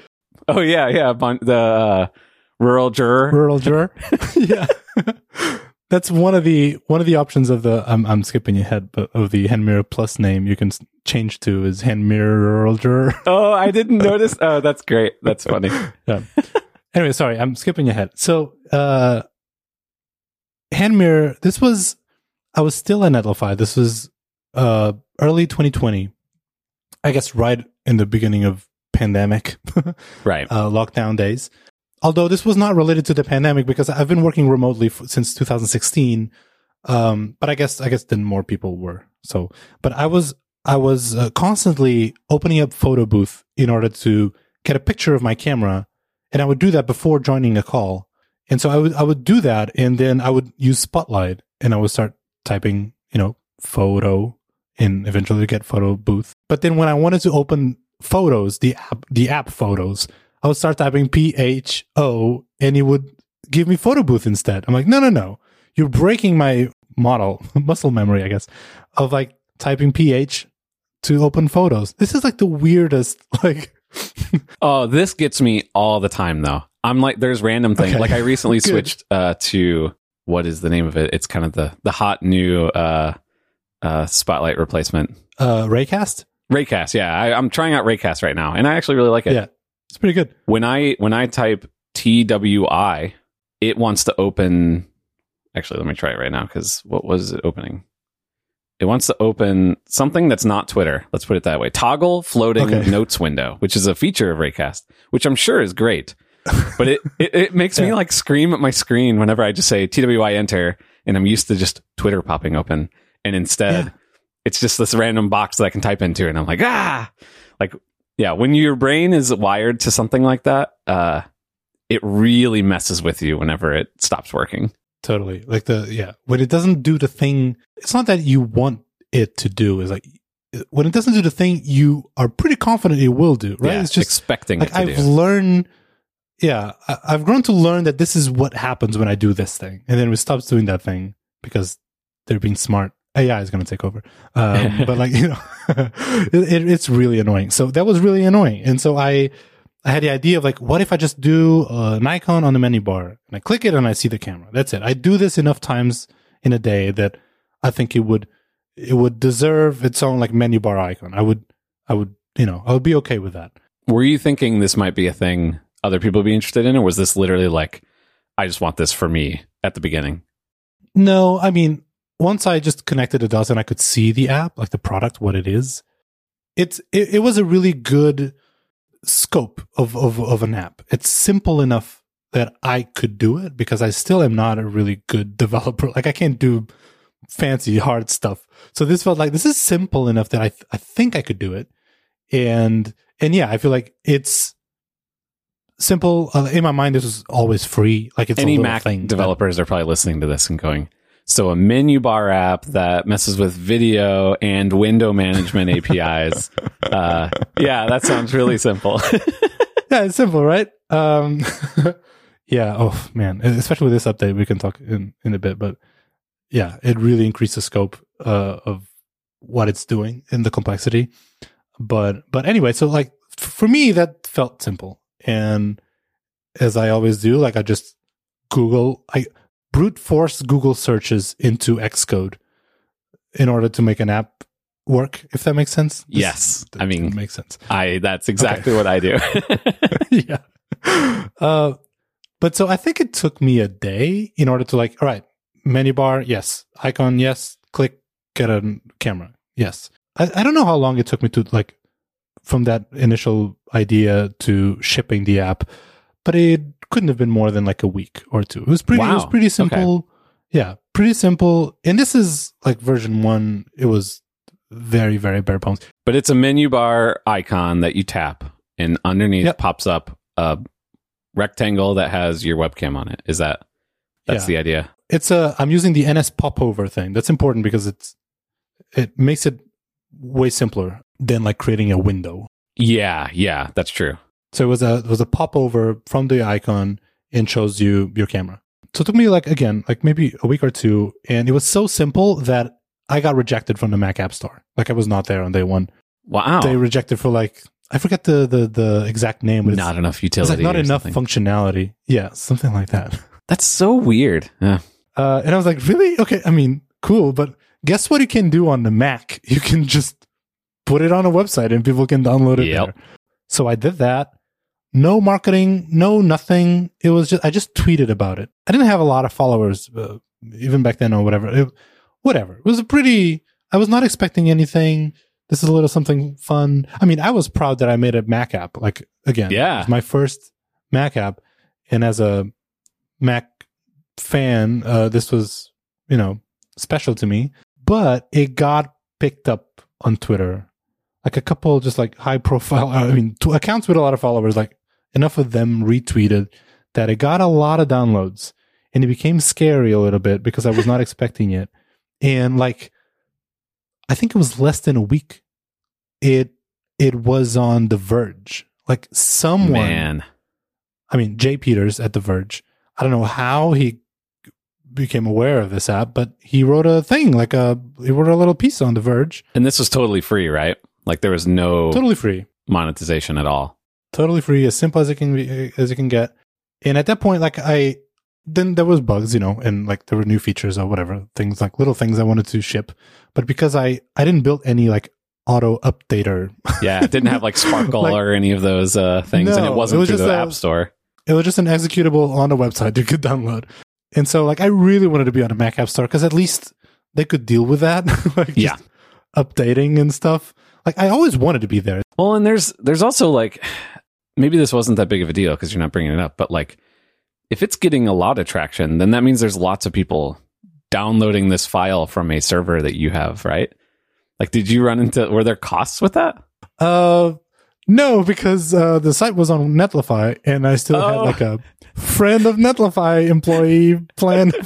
oh yeah, yeah. Bon- the uh, rural juror. Rural juror. yeah. That's one of the one of the options of the I'm I'm skipping ahead, but of the hand mirror plus name you can change to is hand mirror rural juror. Oh, I didn't notice. Oh, that's great. That's funny. yeah. Anyway, sorry, I'm skipping ahead. So, uh, hand mirror. This was I was still at Netlify. This was uh early 2020. I guess right in the beginning of pandemic Right. uh, lockdown days. Although this was not related to the pandemic because I've been working remotely f- since 2016. Um, but I guess I guess then more people were. So, but I was I was uh, constantly opening up photo booth in order to get a picture of my camera, and I would do that before joining a call. And so I would I would do that, and then I would use Spotlight, and I would start typing, you know, photo, and eventually get photo booth. But then when I wanted to open photos, the app, the app photos, I would start typing P H O, and it would give me photo booth instead. I'm like, no, no, no, you're breaking my model muscle memory, I guess, of like typing PH to open photos. This is like the weirdest, like, Oh, this gets me all the time though. I'm like, there's random things. Okay. Like I recently switched uh, to what is the name of it? It's kind of the the hot new uh, uh, spotlight replacement. uh, Raycast. Raycast, yeah. I, I'm trying out Raycast right now, and I actually really like it. Yeah, it's pretty good. When I when I type TWI, it wants to open. Actually, let me try it right now because what was it opening? It It wants to open something that's not Twitter. Let's put it that way. Toggle floating Okay. notes window, which is a feature of Raycast, which I'm sure is great. But it, it, it makes me like scream at my screen whenever I just say TWI enter and I'm used to just Twitter popping open. And instead, Yeah. it's just this random box that I can type into. And I'm like, ah, like, yeah, when your brain is wired to something like that, uh, it really messes with you whenever it stops working. Totally. Like the yeah, when it doesn't do the thing, it's not that you want it to do. Is like when it doesn't do the thing you are pretty confident it will do. Right? Yeah, it's just expecting like it to I've do. learned. Yeah, I, I've grown to learn that this is what happens when I do this thing, and then it stops doing that thing because they're being smart. AI is going to take over. Um, but like you know, it, it, it's really annoying. So that was really annoying, and so I I had the idea of like, what if I just do uh, an icon on the menu bar and I click it and I see the camera. That's it. I do this enough times in a day that I think it would it would deserve its own like menu bar icon. I would I would you know I would be okay with that. Were you thinking this might be a thing other people be interested in, or was this literally like, I just want this for me at the beginning? No, I mean once I just connected the dots and I could see the app like the product what it is. It's it, it was a really good scope of, of of an app. It's simple enough that I could do it because I still am not a really good developer. Like I can't do fancy hard stuff. So this felt like this is simple enough that I th- I think I could do it. And and yeah, I feel like it's simple. Uh, in my mind, this was always free. Like it's a Any Mac thing developers are probably listening to this and going, so a menu bar app that messes with video and window management APIs. Uh, yeah, that sounds really simple. yeah, it's simple, right? Um, yeah. Oh man, especially with this update, we can talk in in a bit, but yeah, it really increased the scope uh, of what it's doing and the complexity. But but anyway, so like for me, that felt simple, and as I always do, like I just Google, I brute force Google searches into Xcode in order to make an app work. If that makes sense. This- Yes. I mean- makes sense. I that's exactly what I do. yeah. Uh, but so I think it took me a day in order to like, all right, menu bar, yes, icon, yes, click, get a camera, yes. I, I don't know how long it took me to like from that initial idea to shipping the app, but it couldn't have been more than like a week or two. It was pretty, it was pretty simple. Yeah, pretty simple. And this is like version one. It was very, very bare bones. but it's a menu bar icon that you tap, and underneath Yep. pops up a rectangle that has your webcam on it. Is that that's Yeah. the idea? it's a i'm using the NSPopover thing that's important because it's it makes it way simpler than like creating a window Yeah, yeah, that's true. so it was a it was a popover from the icon and shows you your camera so it took me like again like maybe a week or two and it was so simple that i got rejected from the mac app store like i was not there on day one Wow, they rejected for like i forget the the, the exact name but not enough utility. like not enough something. functionality yeah something like that That's so weird. Yeah. Uh, and I was like, really? Okay. I mean, cool. But guess what you can do on the Mac? You can just put it on a website and people can download it Yep. there. So I did that. No marketing, no nothing. It was just, I just tweeted about it. I didn't have a lot of followers, uh, even back then or whatever. It, whatever. It was a pretty, I was not expecting anything. This is a little something fun. I mean, I was proud that I made a Mac app. Like, again, Yeah. it was my first Mac app. And as a Mac fan, uh, this was, you know, special to me. But it got picked up on Twitter. Like a couple just like high profile, I mean, accounts with a lot of followers, like enough of them retweeted that it got a lot of downloads. And it became scary a little bit because I was not expecting it. And like, I think it was less than a week. It, it was on The Verge. Like someone Man, I mean, Jay Peters at The Verge. I don't know how he became aware of this app, but he wrote a thing, like a he wrote a little piece on The Verge, and this was totally free, right? Like there was no totally free, monetization at all. totally free, as simple as it can be, as it can get. And at that point, like I, then there was bugs, you know, and like there were new features or whatever things, like little things I wanted to ship, but because I I didn't build any like auto updater, Yeah, it didn't have like Sparkle Like- or any of those uh, things, and it wasn't it was through the a- App Store. it was just an executable on the website you could download. And so like I really wanted to be on a Mac App Store because at least they could deal with that. like just Yeah. updating and stuff. Like I always wanted to be there. Well, and there's there's also like maybe this wasn't that big of a deal because you're not bringing it up, but like if it's getting a lot of traction, then that means there's lots of people downloading this file from a server that you have, right? Like, did you run into were there costs with that? Uh, no, because uh, the site was on Netlify, and I still had Oh. like a friend of Netlify employee plan.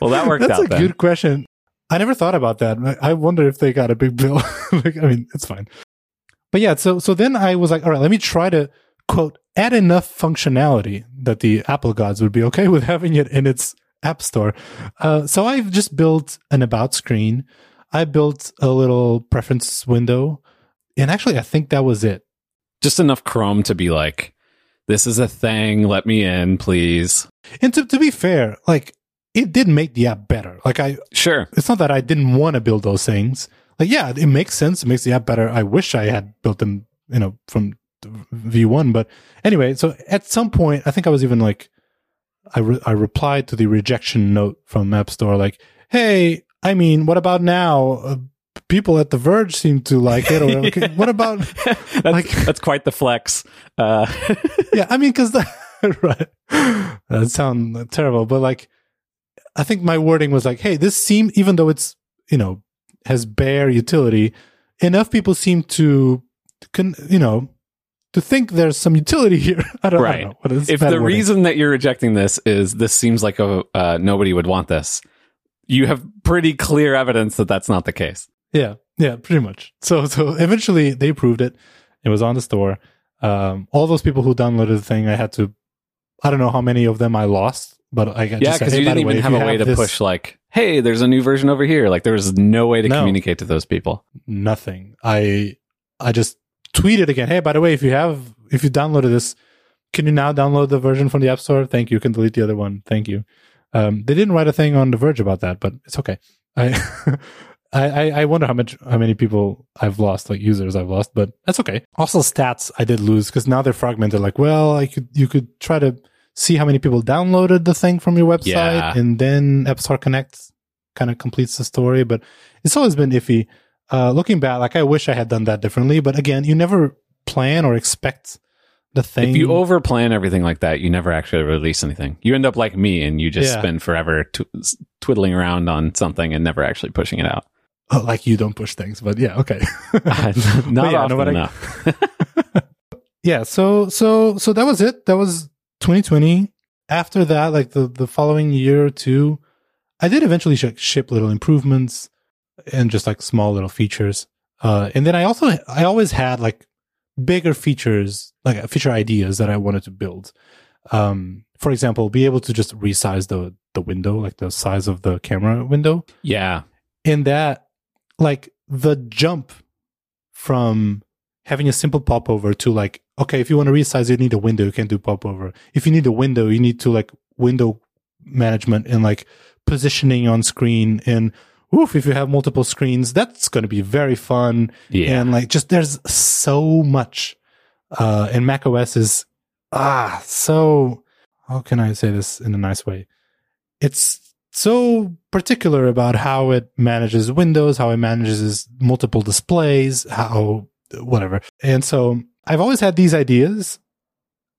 Well, that worked That's out a then. good question. I never thought about that. I wonder if they got a big bill. like, I mean, it's fine. But yeah, so so then I was like, all right, let me try to quote add enough functionality that the Apple gods would be okay with having it in its app store. Uh, so I've just built an about screen. I built a little preference window, and actually, I think that was it. Just enough Chrome to be like, this is a thing. Let me in, please. And to to be fair, like it did make the app better. Like I Sure. it's not that I didn't want to build those things. Like, yeah, it makes sense. It makes the app better. I wish I had built them, you know, from V1. But anyway, so at some point, I think I was even like, I, re- I replied to the rejection note from App Store, like, hey, I mean, what about now? Uh, people at The Verge seem to like it. Or okay, what about, that's, Like- that's quite the flex. Uh, yeah, I mean, because that, right, that sound terrible, but like, I think my wording was like, "Hey, this seem even though it's you know has bare utility, enough people seem to, con, you know, to think there's some utility here." I don't, I Right. don't know. What is if the wording. reason that you're rejecting this is this seems like a uh, nobody would want this, you have pretty clear evidence that that's not the case. Yeah, yeah, pretty much. So so eventually they approved it. It was on the store. Um, all those people who downloaded the thing, I had to. I don't know how many of them I lost, but I just Yeah, because hey, you didn't even if have a way to this- push like, hey, there's a new version over here. Like there was no way to No. communicate to those people. nothing. I I just tweeted again. Hey, by the way, if you have if you downloaded this, can you now download the version from the App Store? Thank you. You can delete the other one. Thank you. Um, they didn't write a thing on The Verge about that, but it's okay. I. I, I I wonder how much how many people I've lost, like users I've lost, but that's okay. Also, stats I did lose because now they're fragmented. Like, well, I could you could try to see how many people downloaded the thing from your website, Yeah. and then App Store Connect kind of completes the story. But it's always been iffy. Uh, looking back, like I wish I had done that differently. But again, you never plan or expect the thing. If you overplan everything like that, you never actually release anything. You end up like me, and you just Yeah. spend forever tw- twiddling around on something and never actually pushing it out. Oh, like you don't push things, but yeah, okay. Not yeah, often no, but I- enough. yeah so so so that was it that was 2020 after that like the the following year or two i did eventually sh- ship little improvements and just like small little features. Uh and then i also i always had like bigger features like uh, feature ideas that i wanted to build. Um for example be able to just resize the the window like the size of the camera window. Yeah, in that like the jump from having a simple popover to like okay if you want to resize you need a window you can do popover. If you need a window you need to like window management and like positioning on screen and oof if you have multiple screens that's going to be very fun. Yeah. and like just there's so much uh and mac os is ah so how can i say this in a nice way? It's so particular about how it manages windows how it manages multiple displays how whatever and so i've always had these ideas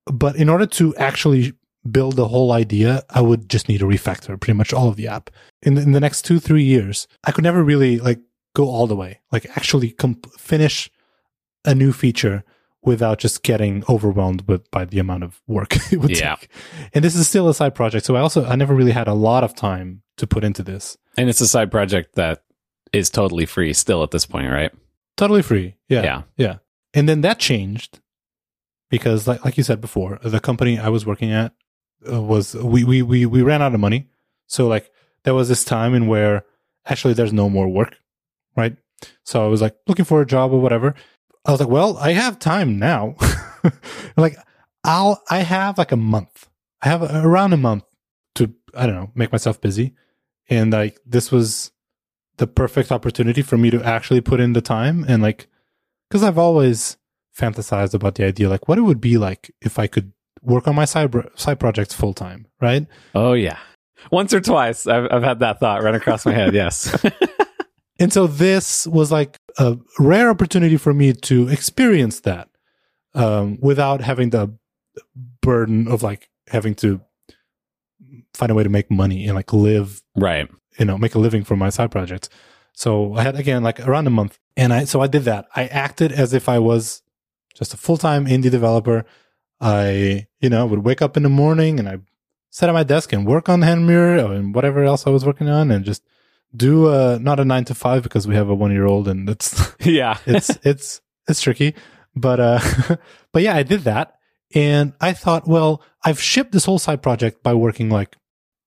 but in order to actually build the whole idea i would just need to refactor pretty much all of the app in the, in the next two three years i could never really like go all the way like actually comp- finish a new feature without just getting overwhelmed with by the amount of work it would Yeah. take and this is still a side project so i also i never really had a lot of time to put into this and it's a side project that is totally free still at this point, right? Totally free. Yeah. Yeah. yeah. And then that changed because like like you said before the company i was working at uh, was we, we we we ran out of money. So like there was this time in where actually there's no more work right? So i was like looking for a job or whatever. I was like well i have time now. Like i'll i have like a month. I have around a month to i don't know make myself busy. And like this was the perfect opportunity for me to actually put in the time and like because i've always fantasized about the idea like what it would be like if i could work on my side side projects full time right Oh yeah. Once or twice, I've, I've had that thought run across my head. Yes. And so this was like a rare opportunity for me to experience that um, without having the burden of like having to find a way to make money and like live, right. You know, make a living from my side projects. So I had again like around a month, and I so I did that. I acted as if I was just a full time indie developer. I you know would wake up in the morning and I sit at my desk and work on HandMirror and whatever else I was working on, and just do uh not a nine to five because we have a one year old and it's Yeah. it's it's it's tricky but uh but yeah i did that and i thought well i've shipped this whole side project by working like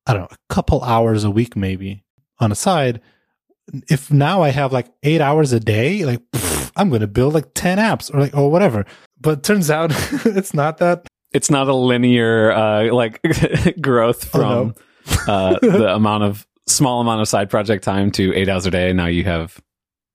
i don't know a couple hours a week maybe on a side. If now i have like eight hours a day like pff, i'm gonna build like 10 apps or like or whatever. But turns out it's not that. It's not a linear uh, like growth Oh, from uh, the amount of small amount of side project time to eight hours a day. Now you have,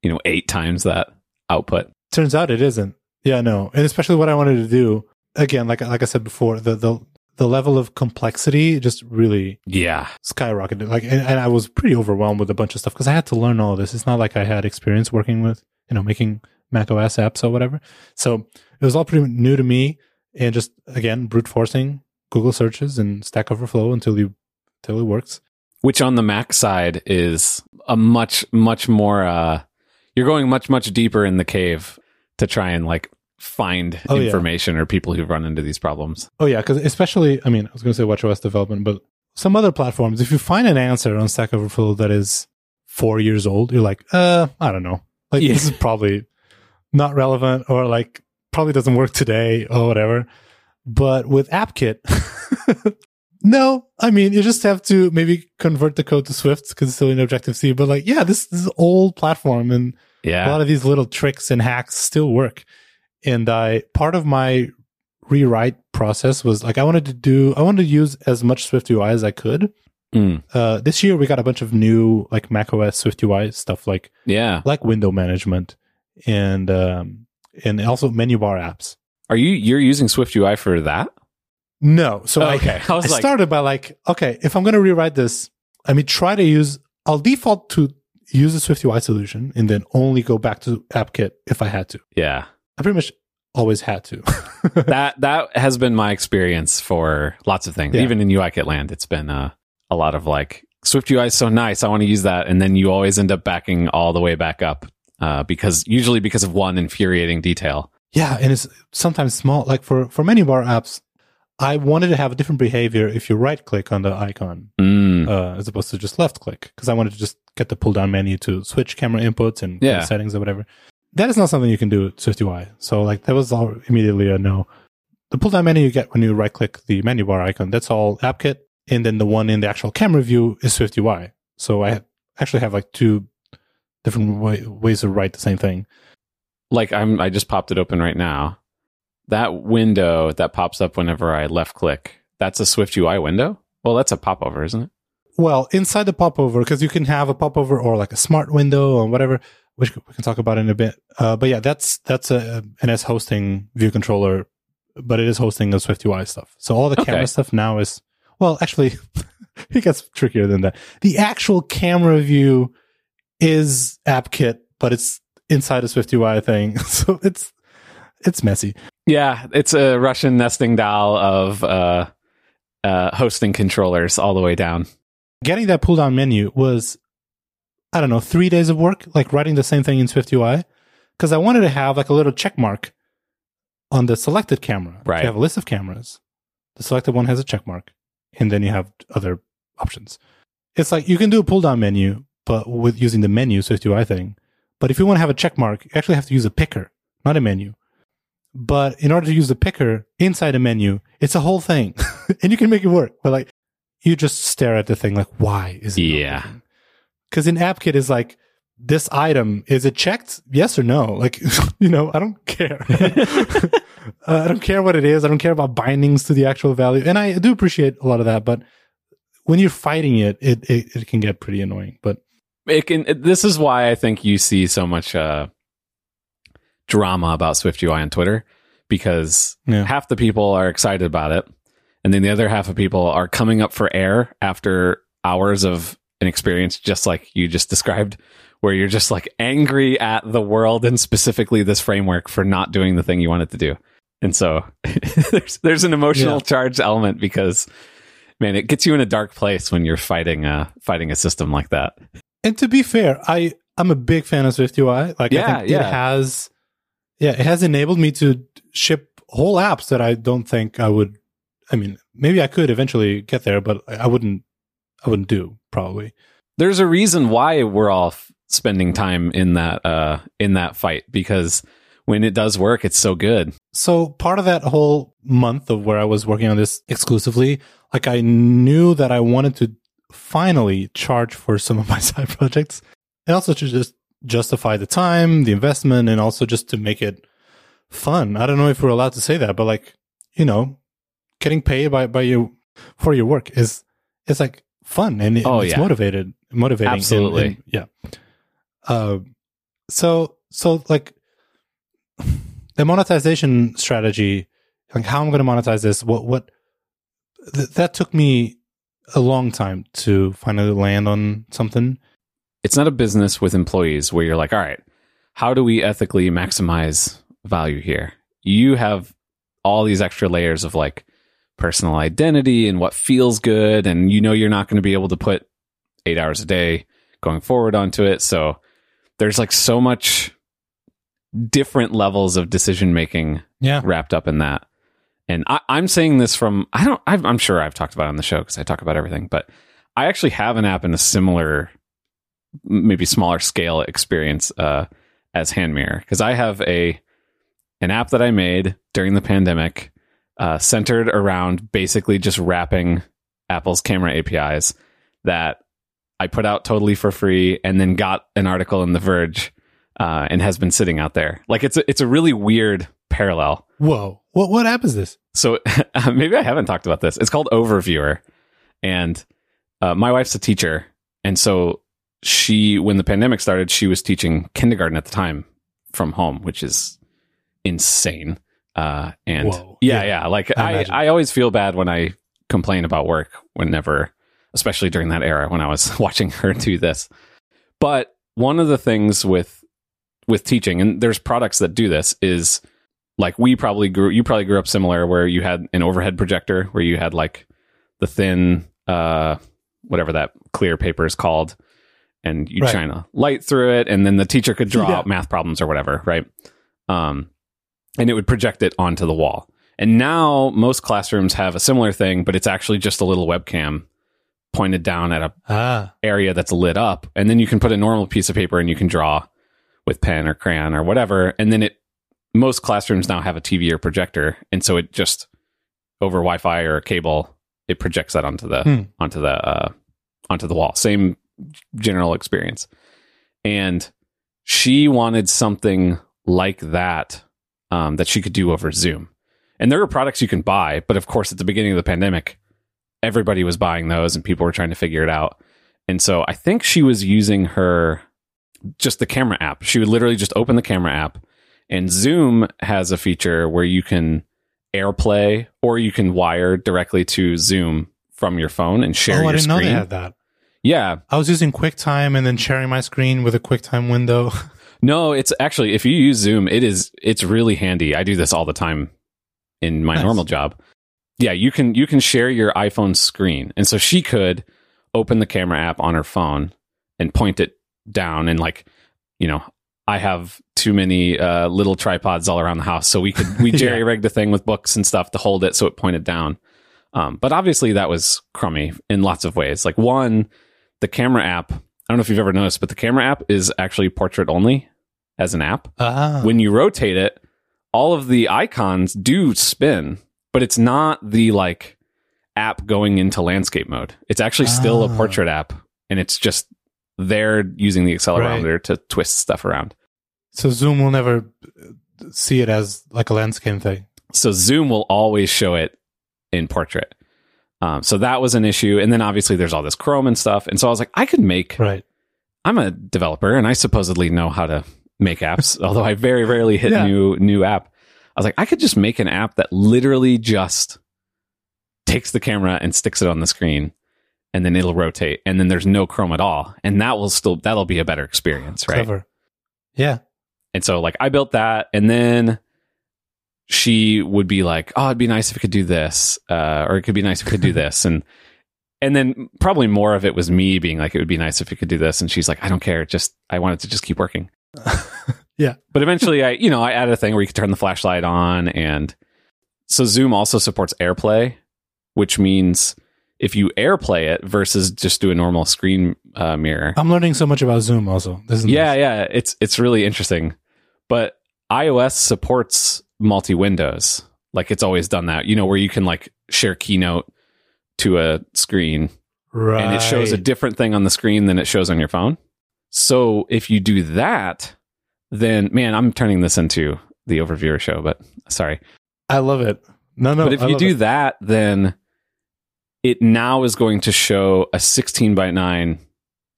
you know, eight times that output. turns out it isn't. Yeah no. And especially what i wanted to do again like like i said before the the the level of complexity just really Yeah. skyrocketed. Like, and, and I was pretty overwhelmed with a bunch of stuff because I had to learn all this. It's not like I had experience working with, you know, making Mac OS apps or whatever. So it was all pretty new to me. And just again, brute forcing Google searches and Stack Overflow until you until it works. Which on the Mac side is a much, much more, uh, you're going much, much deeper in the cave to try and like find Oh, yeah. information or people who've run into these problems. Oh yeah, because especially, I mean, I was going to say WatchOS development, but some other platforms, if you find an answer on Stack Overflow that is four years old, you're like, uh, I don't know, like Yeah. this is probably not relevant or like probably doesn't work today or whatever. But with AppKit, no, I mean, you just have to maybe convert the code to Swift because it's still in Objective C. But like, yeah, this, this is old platform and a lot of these little tricks and hacks still work. And I part of my rewrite process was like I wanted to do I wanted to use as much Swift UI as I could. Mm. Uh, this year we got a bunch of new like macOS Swift UI stuff like Yeah. like window management and um, and also menu bar apps. Are you, you're using Swift UI for that? No, so I- Okay. I I, was like- started by like okay if I'm going to rewrite this, I mean try to use I'll default to use the Swift UI solution and then only go back to AppKit if I had to. Yeah. I pretty much always had to. that that has been my experience for lots of things. Yeah. Even in UIKit land, it's been uh, a lot of like Swift UI is so nice. I want to use that, and then you always end up backing all the way back up uh, because usually because of one infuriating detail. Yeah, and it's sometimes small. Like for for many of our apps, I wanted to have a different behavior if you right click on the icon Mm. uh, as opposed to just left click because I wanted to just get the pull down menu to switch camera inputs and Yeah. settings or whatever. That is not something you can do with Swift UI. So like that was all immediately a no. The pull down menu you get when you right click the menu bar icon, that's all AppKit, and then the one in the actual camera view is SwiftUI. So I actually have like two different way, ways to write the same thing. Like I'm, I just popped it open right now. That window that pops up whenever I left click, that's a SwiftUI window. Well, that's a popover, isn't it? Well, inside the popover, because you can have a popover or like a smart window or whatever, which we can talk about in a bit. Uh, but yeah, that's that's a NS hosting view controller, but it is hosting the Swift UI stuff. So all the Okay. camera stuff now is well, actually, it gets trickier than that. The actual camera view is AppKit, but it's inside a Swift UI thing, so it's it's messy. Yeah, it's a Russian nesting doll of uh, uh, hosting controllers all the way down. getting that pull down menu was I don't know, three days of work, like writing the same thing in Swift UI. Because I wanted to have like a little check mark on the selected camera. Right. You have a list of cameras. The selected one has a check mark. And then you have other options. It's like you can do a pull down menu, but with using the menu Swift UI thing. But if you want to have a check mark, you actually have to use a picker, not a menu. But in order to use the picker inside a menu, it's a whole thing. and you can make it work. But like you just stare at the thing like, why is it? Yeah. Because in AppKit is like, this item, is it checked? Yes or no? Like, you know, I don't care. uh, I don't care what it is. I don't care about bindings to the actual value. And I do appreciate a lot of that. But when you're fighting it, it, it, it can get pretty annoying. But it can it, this is why I think you see so much uh drama about Swift UI on Twitter because Yeah. half the people are excited about it and then the other half of people are coming up for air after hours of an experience just like you just described where you're just like angry at the world and specifically this framework for not doing the thing you wanted to do. And so there's there's an emotional Yeah. charged element because man, it gets you in a dark place when you're fighting a fighting a system like that. And to be fair, I I'm a big fan of SwiftUI. Like Yeah, I think yeah. it has, yeah, it has enabled me to ship whole apps that I don't think I would. I mean, maybe I could eventually get there, but I wouldn't. I wouldn't do probably. There's a reason why we're all f- spending time in that uh in that fight because when it does work, it's so good. So part of that whole month of where I was working on this exclusively, like I knew that I wanted to finally charge for some of my side projects and also to just justify the time, the investment, and also just to make it fun. I don't know if we're allowed to say that, but like, you know, getting paid by, by your, for your work is, is like fun and it- Oh, it's yeah. motivated, motivating. and- Absolutely. and- yeah. Uh, so, so like the monetization strategy, like how I'm going to monetize this, what, what, th- that took me a long time to finally land on something. It's not a business with employees where you're like, all right, how do we ethically maximize value here? You have all these extra layers of like personal identity and what feels good. And you know, you're not going to be able to put eight hours a day going forward onto it. So there's like so much different levels of decision making Yeah. wrapped up in that. And I, I'm saying this from I don't I've, I'm sure I've talked about it on the show because I talk about everything, but I actually have an app in a similar, maybe smaller scale experience uh, as HandMirror because I have a an app that I made during the pandemic uh, centered around basically just wrapping Apple's camera APIs that I put out totally for free and then got an article in The Verge uh, and has been sitting out there. Like it's a, it's a really weird parallel. Whoa. What, what app is this? So maybe I haven't talked about this. It's called Overviewer, and uh, my wife's a teacher, and so she, when the pandemic started, she was teaching kindergarten at the time from home, which is insane. Uh, and yeah, Yeah. yeah, like I I. I always feel bad when I complain about work whenever, especially during that era when I was watching her do this. But one of the things with with teaching, and there's products that do this, is like we probably grew you probably grew up similar where you had an overhead projector where you had like the thin uh whatever that clear paper is called and you Right. shine a light through it and then the teacher could draw Yeah. out math problems or whatever right um and it would project it onto the wall. And now most classrooms have a similar thing but it's actually just a little webcam pointed down at a Ah, area that's lit up. And then you can put a normal piece of paper and you can draw with pen or crayon or whatever. And then it most classrooms now have a TV or projector. And so it just over Wi-Fi or cable it projects that onto the Hmm. onto the uh, onto the wall. Same general experience. And she wanted something like that um, that she could do over Zoom and there are products you can buy but of course at the beginning of the pandemic everybody was buying those and people were trying to figure it out and so I think she was using her just the camera app. She would literally just open the camera app, and Zoom has a feature where you can AirPlay or you can wire directly to Zoom from your phone and share oh, I didn't know they had that. Yeah, I was using QuickTime and then sharing my screen with a QuickTime window. no, it's actually if you use Zoom, it is it's really handy. I do this all the time in my Nice. normal job. Yeah, you can you can share your iPhone screen, and so she could open the camera app on her phone and point it down and like you know i have too many uh, little tripods all around the house so we could we jerry rigged a thing with books and stuff to hold it so it pointed down um, but obviously that was crummy in lots of ways like one the camera app i don't know if you've ever noticed but the camera app is actually portrait only as an app ah, when you rotate it, all of the icons do spin, but it's not the like app going into landscape mode. It's actually still a Ah. portrait app and it's just there using the accelerometer to twist stuff around. so Zoom will never see it as like a landscape thing. So Zoom will always show it in portrait. Um, so that was an issue. And then obviously there's all this Chrome and stuff. And so I was like, I could make Right. I'm a developer and I supposedly know how to make apps, although I very rarely hit Yeah. new new app. I was like, I could just make an app that literally just takes the camera and sticks it on the screen and then it'll rotate and then there's no chrome at all and that will still that'll be a better experience right Clever. Yeah. and so like i built that and then she would be like oh it'd be nice if we could do this uh, or it could be nice if we could do this and and then probably more of it was me being like it would be nice if we could do this and she's like i don't care just i want it to just keep working Yeah. but eventually i you know i added a thing where you could turn the flashlight on and so zoom also supports airplay which means if you airplay it versus just do a normal screen uh, mirror I'm learning so much about Zoom also. Yeah yeah it's it's really interesting but ios supports multi windows like it's always done that you know where you can like share keynote to a screen right. and it shows a different thing on the screen than it shows on your phone. So if you do that, then man, I'm turning this into the overviewer show, but sorry. I love it. No, no. but if I you do it. that, then it now is going to show a 16 by 9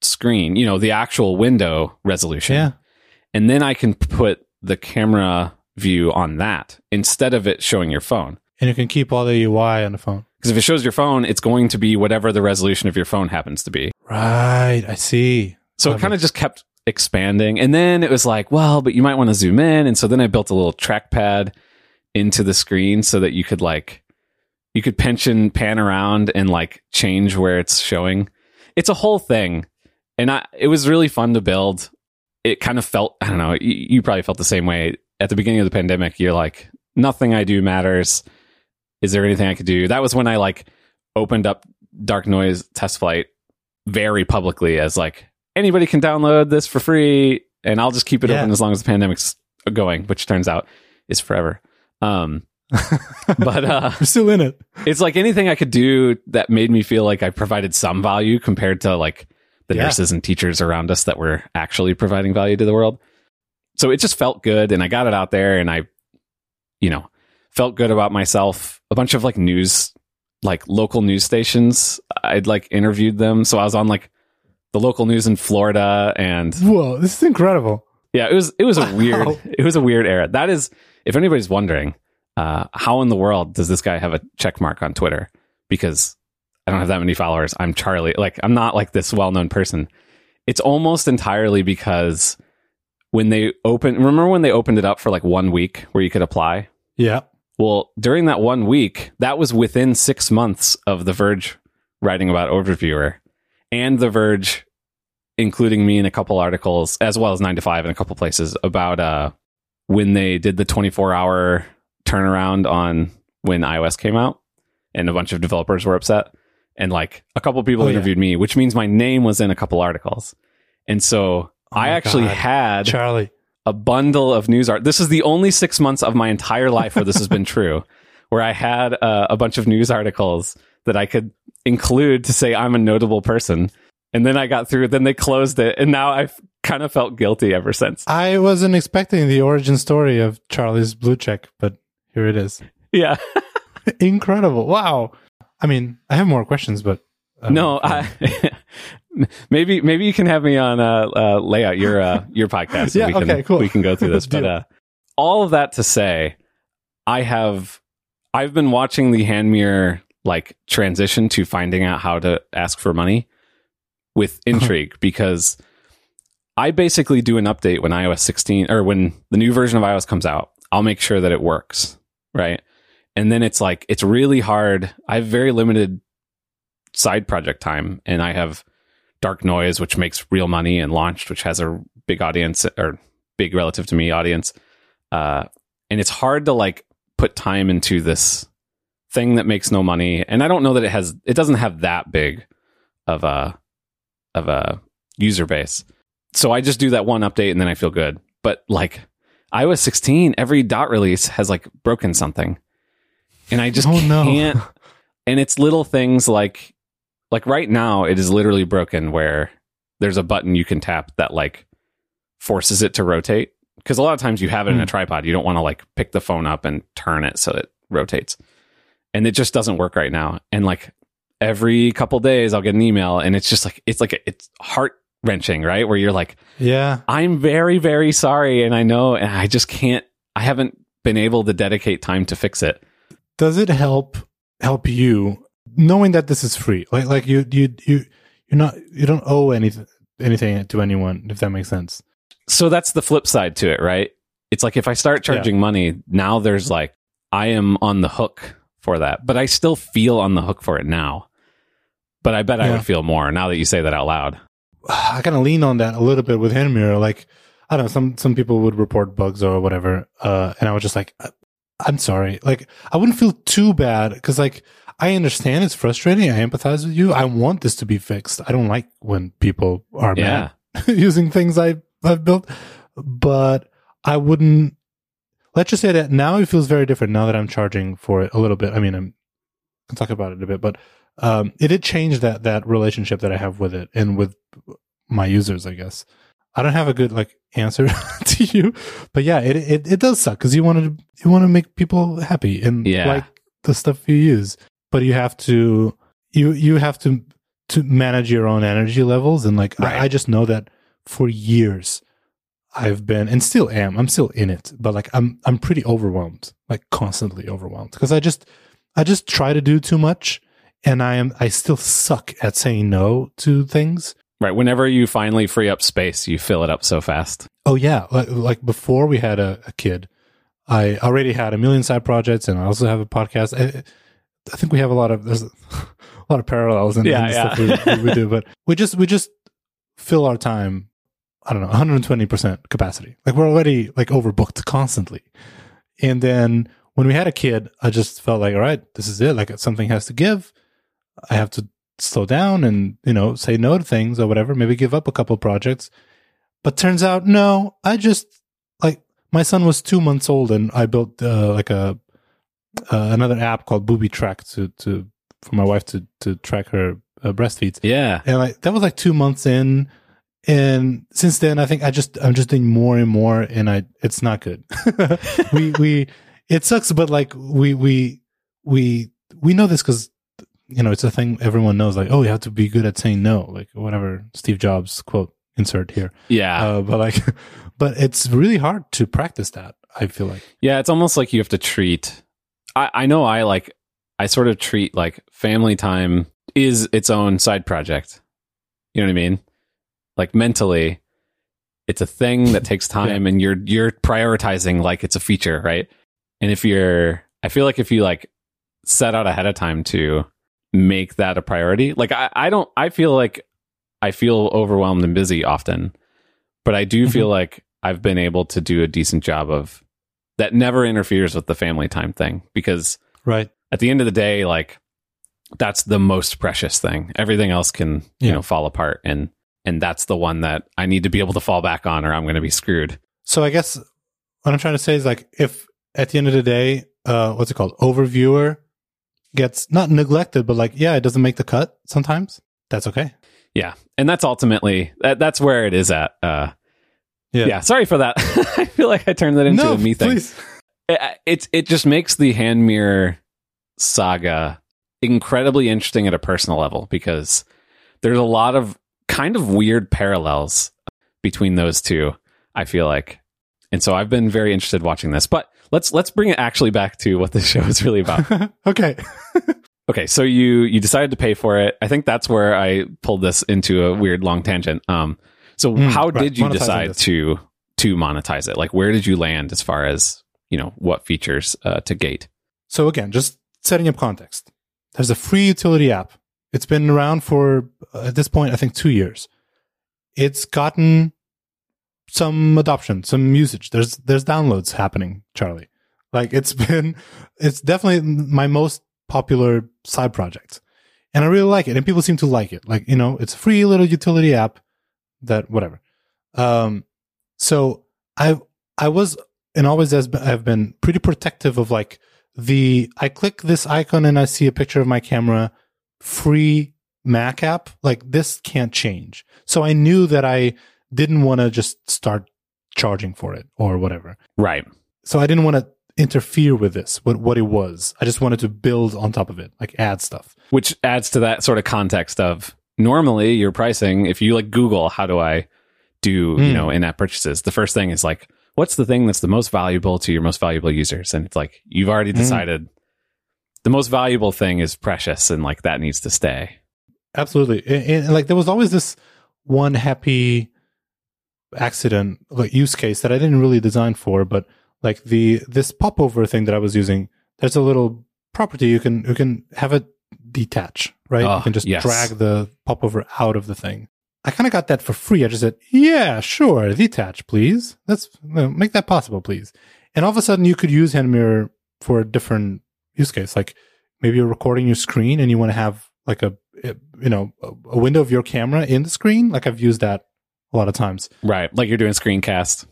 screen, you know, the actual window resolution. yeah, And then I can put the camera view on that instead of it showing your phone. and you can keep all the UI on the phone. Because if it shows your phone, it's going to be whatever the resolution of your phone happens to be. Right. I see. So Love it kind of just kept expanding. And then it was like, well, but you might want to zoom in. And so then I built a little trackpad into the screen so that you could like, you could pinch and pan around and like change where it's showing. It's a whole thing. And I, it was really fun to build. It kind of felt, I don't know, you, you probably felt the same way at the beginning of the pandemic. You're like, nothing I do matters. Is there anything I could do? That was when I like opened up Dark Noise Test Flight very publicly as like, anybody can download this for free and I'll just keep it Yeah. open as long as the pandemic's going, which turns out is forever. Um, but uh, We're still in it. it's like anything I could do that made me feel like I provided some value compared to like the Yeah. nurses and teachers around us that were actually providing value to the world. So it just felt good and I got it out there and I, you know, felt good about myself. A bunch of like news, like local news stations, I'd like interviewed them. So I was on like the local news in Florida and Whoa, this is incredible. yeah, it was it was a Wow. weird it was a weird era. That is, if anybody's wondering, uh, how in the world does this guy have a check mark on Twitter? Because I don't have that many followers. I'm Charlie. Like I'm not like this well known person. It's almost entirely because when they open, remember when they opened it up for like one week where you could apply. Yeah. Well, during that one week, that was within six months of The Verge writing about Overviewer and The Verge including me in a couple articles, as well as 9 to 5 in a couple places about uh, when they did the 24 hour turnaround on when iOS came out and a bunch of developers were upset. And like a couple people Oh, yeah. interviewed me, which means my name was in a couple articles. And so Oh I actually God. had Charlie. a bundle of news art. This is the only six months of my entire life where this has been true, where I had uh, a bunch of news articles that I could include to say I'm a notable person. And then I got through, then they closed it. And now I've kind of felt guilty ever since. I wasn't expecting the origin story of Charlie's blue check, but here it is. Yeah. Incredible. Wow. I mean, I have more questions, but um, no, I, maybe, maybe you can have me on uh, uh, layout your, uh, your podcast. Yeah, we can, okay, cool. We can go through this. but uh, all of that to say, I have, I've been watching the HandMirror like transition to finding out how to ask for money with intrigue because I basically do an update when iOS 16 or when the new version of iOS comes out. I'll make sure that it works, right? And then it's like it's really hard. I have very limited side project time and I have Dark Noise which makes real money and Launched which has a big audience or big relative to me audience. Uh and it's hard to like put time into this thing that makes no money and I don't know that it has it doesn't have that big of a of a user base. So I just do that one update and then I feel good. But like iOS 16, every dot release has like broken something. And I just Oh, no. can't and it's little things like like right now it is literally broken where there's a button you can tap that like forces it to rotate because a lot of times you have it in a Hmm. tripod you don't want to like pick the phone up and turn it so it rotates and it just doesn't work right now and like every couple days i'll get an email and it's just like it's like it's heart wrenching right where you're like Yeah. i'm very very sorry and i know and i just can't i haven't been able to dedicate time to fix it Does it help help you knowing that this is free, like like you you you you're not you don't owe anything anything to anyone if that makes sense. So that's the flip side to it, right? It's like if I start charging yeah. money, now there's like I am on the hook for that, but I still feel on the hook for it now. But I bet yeah. I would feel more now that you say that out loud. I kind of lean on that a little bit with HandMirror. Like, I don't know, some, some people would report bugs or whatever. Uh, and I was just like, I'm sorry. Like, I wouldn't feel too bad because, like, I understand it's frustrating. I empathize with you. I want this to be fixed. I don't like when people are yeah. mad using things I, I've built, but I wouldn't. Let's just say that now it feels very different now that I'm charging for it a little bit. I mean, I'm, I'll talk about it a bit, but um, it did change that that relationship that I have with it and with my users. I guess I don't have a good like answer to you, but yeah, it it, it does suck because you want to you want to make people happy and yeah. like the stuff you use but you have to you you have to to manage your own energy levels and like right. I, I just know that for years I've been and still am. I'm still in it, but like I'm I'm pretty overwhelmed, like constantly overwhelmed because I just I just try to do too much and I am I still suck at saying no to things. Right. Whenever you finally free up space, you fill it up so fast. Oh yeah, like, like before we had a, a, kid, I already had a million side projects and I also have a podcast. I, I think we have a lot of there's a lot of parallels in, yeah, in yeah. stuff we, we, do, but we just we just fill our time. I don't know, 120 percent capacity. Like we're already like overbooked constantly. And then when we had a kid, I just felt like, all right, this is it. Like something has to give. I have to slow down and you know say no to things or whatever. Maybe give up a couple projects. But turns out, no. I just like my son was two months old, and I built uh, like a uh, another app called Booby Track to to for my wife to to track her uh, breastfeeds. Yeah, and like that was like two months in, and since then I think I just I'm just doing more and more, and I it's not good. we we it sucks, but like we we we we know this because you know it's a thing everyone knows. Like oh, you have to be good at saying no, like whatever Steve Jobs quote insert here. Yeah, uh, but like, but it's really hard to practice that. I feel like. Yeah, it's almost like you have to treat I, I know I like I sort of treat like family time is its own side project. You know what I mean? Like mentally, it's a thing that takes time yeah. and you're you're prioritizing like it's a feature, right? And if you're I feel like if you like set out ahead of time to make that a priority, like I, I don't I feel like I feel overwhelmed and busy often, but I do mm-hmm. feel like I've been able to do a decent job of that never interferes with the family time thing because right at the end of the day like that's the most precious thing everything else can you know fall apart and and that's the one that i need to be able to fall back on or i'm going to be screwed so i guess what i'm trying to say is like if at the end of the day uh what's it called overviewer gets not neglected but like yeah it doesn't make the cut sometimes that's okay yeah and that's ultimately that, that's where it is at uh yeah. yeah sorry for that. I feel like I turned that into no, a me thing. Please. It, it it just makes the hand mirror saga incredibly interesting at a personal level because there's a lot of kind of weird parallels between those two. I feel like, and so I've been very interested watching this. But let's let's bring it actually back to what the show is really about. okay. okay, so you you decided to pay for it. I think that's where I pulled this into a weird long tangent. Um, so mm, how right. did you decide to to monetize it? Like where did you land as far as, you know, what features uh, to gate? So again, just setting up context. There's a free utility app. It's been around for uh, at this point I think 2 years. It's gotten some adoption, some usage. There's there's downloads happening, Charlie. Like it's been it's definitely my most popular side project. And I really like it and people seem to like it. Like, you know, it's a free little utility app that whatever. Um, so I I was and always has been, I've been pretty protective of like the I click this icon and I see a picture of my camera, free Mac app. Like this can't change. So I knew that I didn't want to just start charging for it or whatever. Right. So I didn't want to interfere with this, what what it was. I just wanted to build on top of it, like add stuff. Which adds to that sort of context of normally your pricing, if you like Google, how do I do, mm. you hmm. know, in app purchases, the first thing is like, what's the thing that's the most valuable to your most valuable users? And it's like, you've already hmm. decided mm. The most valuable thing is precious and like that needs to stay. Absolutely. And, and, like there was always this one happy accident like use case that I didn't really design for, but like the this popover thing that I was using, there's a little property you can you can have it detach, right? Oh, you ah, can just yes. drag the popover out of the thing. I kind of got that for free. I just said, "Yeah, sure, detach, please. Let's make that possible, please." And all of a sudden, you could use Hand Mirror for a different use case. Like maybe you're recording your screen and you want to have like a, you know a, a window of your camera in the screen. Like I've used that a lot of times. Right. Like you're doing screencast.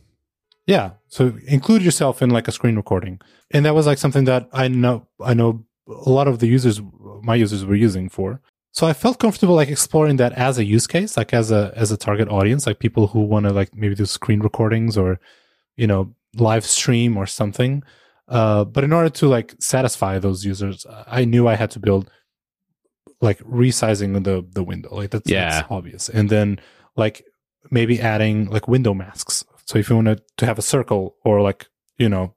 Yeah. So include yourself in like a screen recording. And that was like something that I know, I know a lot of the users, my users were using for. So I felt comfortable like exploring that as a use case, like as a, as a target audience, like people who want to like maybe do screen recordings or, you know, live stream or something. Uh, but in order to like satisfy those users, I knew I had to build like resizing the, the window. Like that's, Yeah. that's obvious. And then like maybe adding like window masks. So if you wanted to have a circle or like, you know,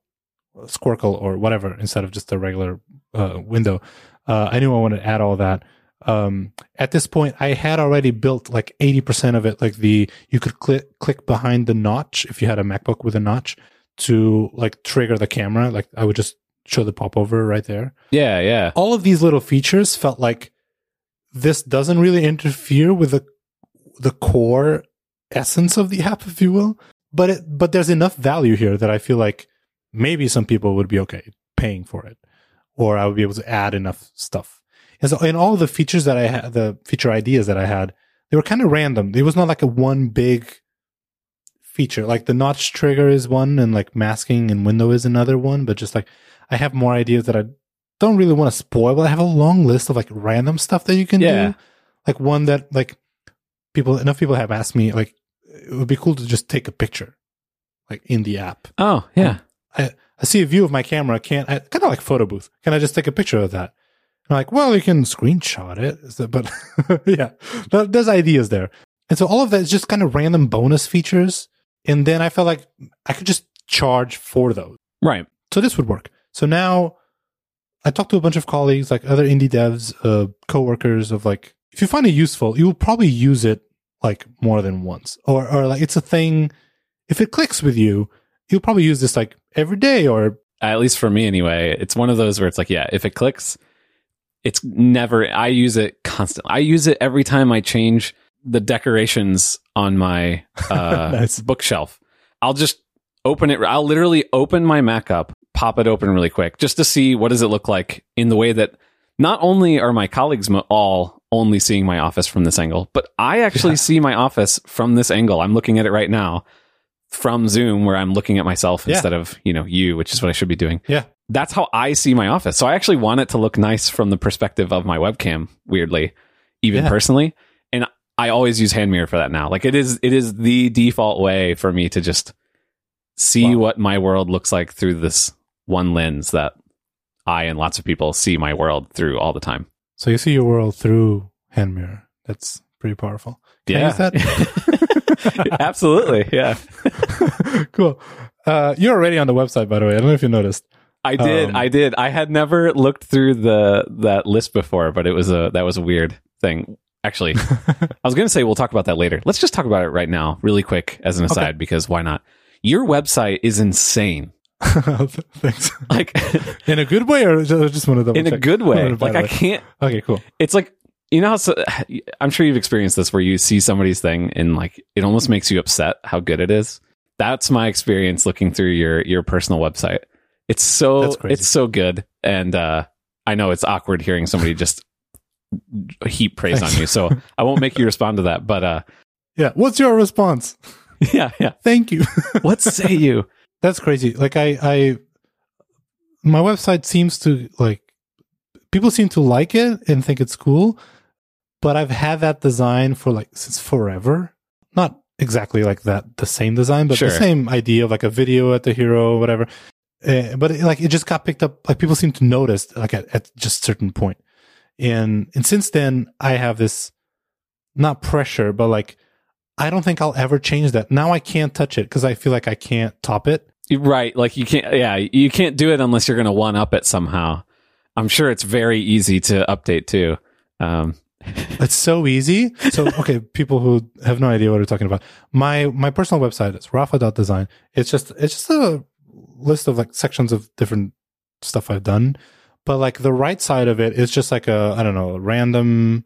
a squircle or whatever instead of just a regular uh, window, uh, I knew I wanted to add all that. Um, at this point, I had already built like 80% of it. Like the, you could click, click behind the notch if you had a MacBook with a notch to like trigger the camera. Like I would just show the popover right there Yeah, yeah. all of these little features felt like this doesn't really interfere with the the core essence of the app, if you will. But it, but there's enough value here that I feel like maybe some people would be okay paying for it, or I would be able to add enough stuff. And so, in all the features that I had, the feature ideas that I had, they were kind of random. It was not like a one big feature. Like the notch trigger is one, and like masking and window is another one. But just like I have more ideas that I don't really want to spoil, but I have a long list of like random stuff that you can Yeah. do. Like one that like people enough people have asked me like it would be cool to just take a picture like in the app. Oh, yeah. I, I see a view of my camera. Can't I kind of like photo booth? Can I just take a picture of that? I'm like, well, you can screenshot it, So- but yeah, there's ideas there, and so all of that is just kind of random bonus features. And then I felt like I could just charge for those. Right. So this would work. So now I talked to a bunch of colleagues, like other indie devs, uh, coworkers of like, if you find it useful, you will probably use it like more than once or, or like it's a thing. If it clicks with you, you'll probably use this like every day or At least for me anyway, it's one of those where it's like, yeah, if it clicks, it's never I use it constantly. I use it every time I change the decorations on my uh Nice. bookshelf. I'll just open it I'll literally open my Mac up, pop it open really quick just to see what does it look like in the way that not only are my colleagues all only seeing my office from this angle, but I actually Yeah. see my office from this angle. I'm looking at it right now from Zoom where I'm looking at myself Yeah. instead of, you know, you, which is what I should be doing. yeah. That's how I see my office. So I actually want it to look nice from the perspective of my webcam, weirdly, even Yeah. personally. I always use hand mirror for that now. Like it is it is the default way for me to just see Wow. what my world looks like through this one lens that I and lots of people see my world through all the time. So you see your world through hand mirror. That's pretty powerful. Can I use that? Absolutely. Yeah. cool. Uh, you're already on the website, by the way. I don't know if you noticed. I did. Um, I did. I had never looked through the that list before, but it was a that was a weird thing. Actually, I was going to say we'll talk about that later. Let's just talk about it right now, really quick, as an aside, because why not? Your website is insane. Thanks. Like In a good way, or just one of them? in a good way. Like I can't. Okay, cool. It's like you know how so, I'm sure you've experienced this where you see somebody's thing and like it almost makes you upset how good it is. That's my experience looking through your your personal website. It's so it's so good, and uh, I know it's awkward hearing somebody just heap praise on you. So I won't make you respond to that. But uh, Yeah. What's your response? yeah, yeah. Thank you. What say you? That's crazy. Like I, I, my website seems to like people seem to like it and think it's cool, but I've had that design for like since forever. Not exactly like that, the same design, but Sure. the same idea of like a video at the hero, whatever. Uh, but it, like it just got picked up. Like people seem to notice like at, at just certain point, and and since then I have this not pressure, but like I don't think I'll ever change that. Now I can't touch it because I feel like I can't top it. Right, like you can't. Yeah, you can't do it unless you're going to one up it somehow. I'm sure it's very easy to update too. Um, It's so easy. So okay, people who have no idea what we're talking about. My my personal website is rafa.design. It's just it's just a list of like sections of different stuff I've done. But like the right side of it is just like a I don't know, random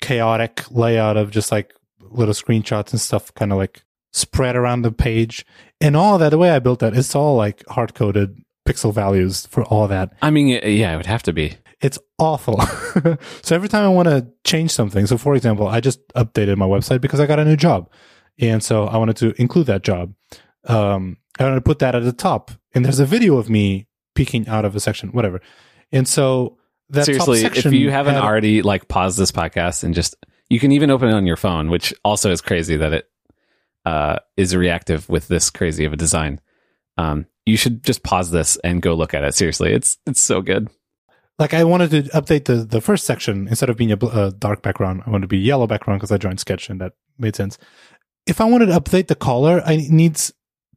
chaotic layout of just like little screenshots and stuff kind of like spread around the page. And all that the way I built that, it's all like hard coded pixel values for all that. I mean, yeah, it would have to be. It's awful. so every time I want to change something, so for example, I just updated my website because I got a new job. And so I wanted to include that job. Um, I wanted to put that at the top. And there's a video of me peeking out of a section, whatever. And so that Seriously, if you haven't had- already like paused this podcast and just you can even open it on your phone, which also is crazy that it uh, is reactive with this crazy of a design. Um, you should just pause this and go look at it. Seriously, it's it's so good. like I wanted to update the the first section instead of being a, bl- a dark background, I wanted to be yellow background because I joined Sketch and that made sense. If I wanted to update the color, I needs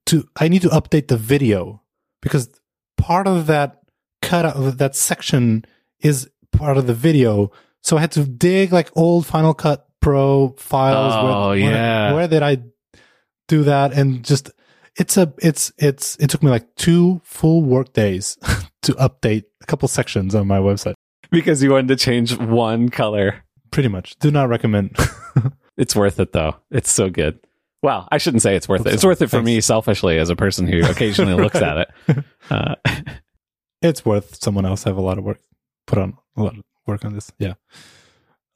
to I need to update the video because part of that cut out that section is part of the video. So I had to dig like old Final Cut Pro files. Oh, where, yeah. where, where did I do that? And just it's a it's it's it took me like two full work days to update a couple sections on my website. Because you wanted to change one color. Pretty much. Do not recommend. It's worth it though. It's so good. Well, I shouldn't say it's worth Hope it. It's worth it for Thanks. me selfishly as a person who occasionally looks at it. Uh, it's worth someone else have a lot of work put on a lot of work on this. Yeah.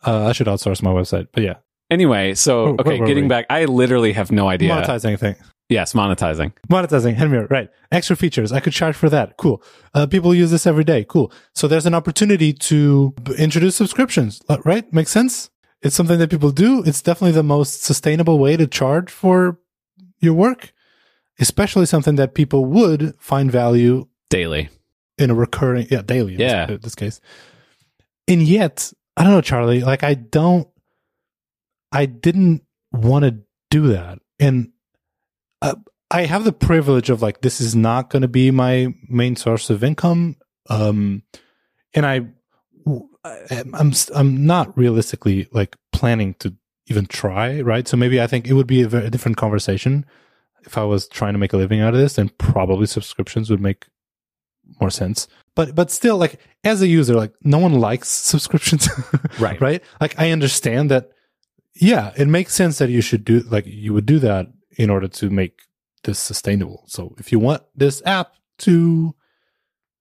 Uh, I should outsource my website, but yeah, anyway, so where okay, getting we? back, I literally have no idea. Monetizing anything. Yes, monetizing. Monetizing, Henry, right. Extra features. I could charge for that. Cool. Uh, people use this every day. Cool. So there's an opportunity to b- introduce subscriptions, right? Makes sense. It's something that people do. It's definitely the most sustainable way to charge for your work, especially something that people would find value Daily. In a recurring, yeah, daily. in this- Yeah. in this case. And yet, I don't know, Charlie, like I don't, I didn't want to do that. And uh, I have the privilege of like, this is not going to be my main source of income. Um, and I, I- I'm, I'm not realistically like planning to even try, right? So maybe I think it would be a very different conversation if I was trying to make a living out of this, then probably subscriptions would make more sense. But but still, like as a user, like no one likes subscriptions, Right. right? Like I understand that. Yeah, it makes sense that you should do like you would do that in order to make this sustainable. So if you want this app to,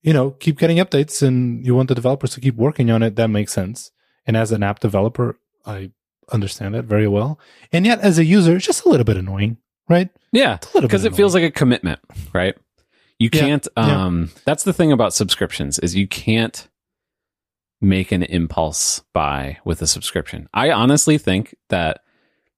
you know, keep getting updates and you want the developers to keep working on it, that makes sense. And as an app developer, I understand that very well. And yet, as a user, it's just a little bit annoying, right? Yeah, It's a little because it feels like a commitment, right? You Yeah, can't. yeah. Um, that's the thing about subscriptions is you can't make an impulse buy with a subscription. I honestly think that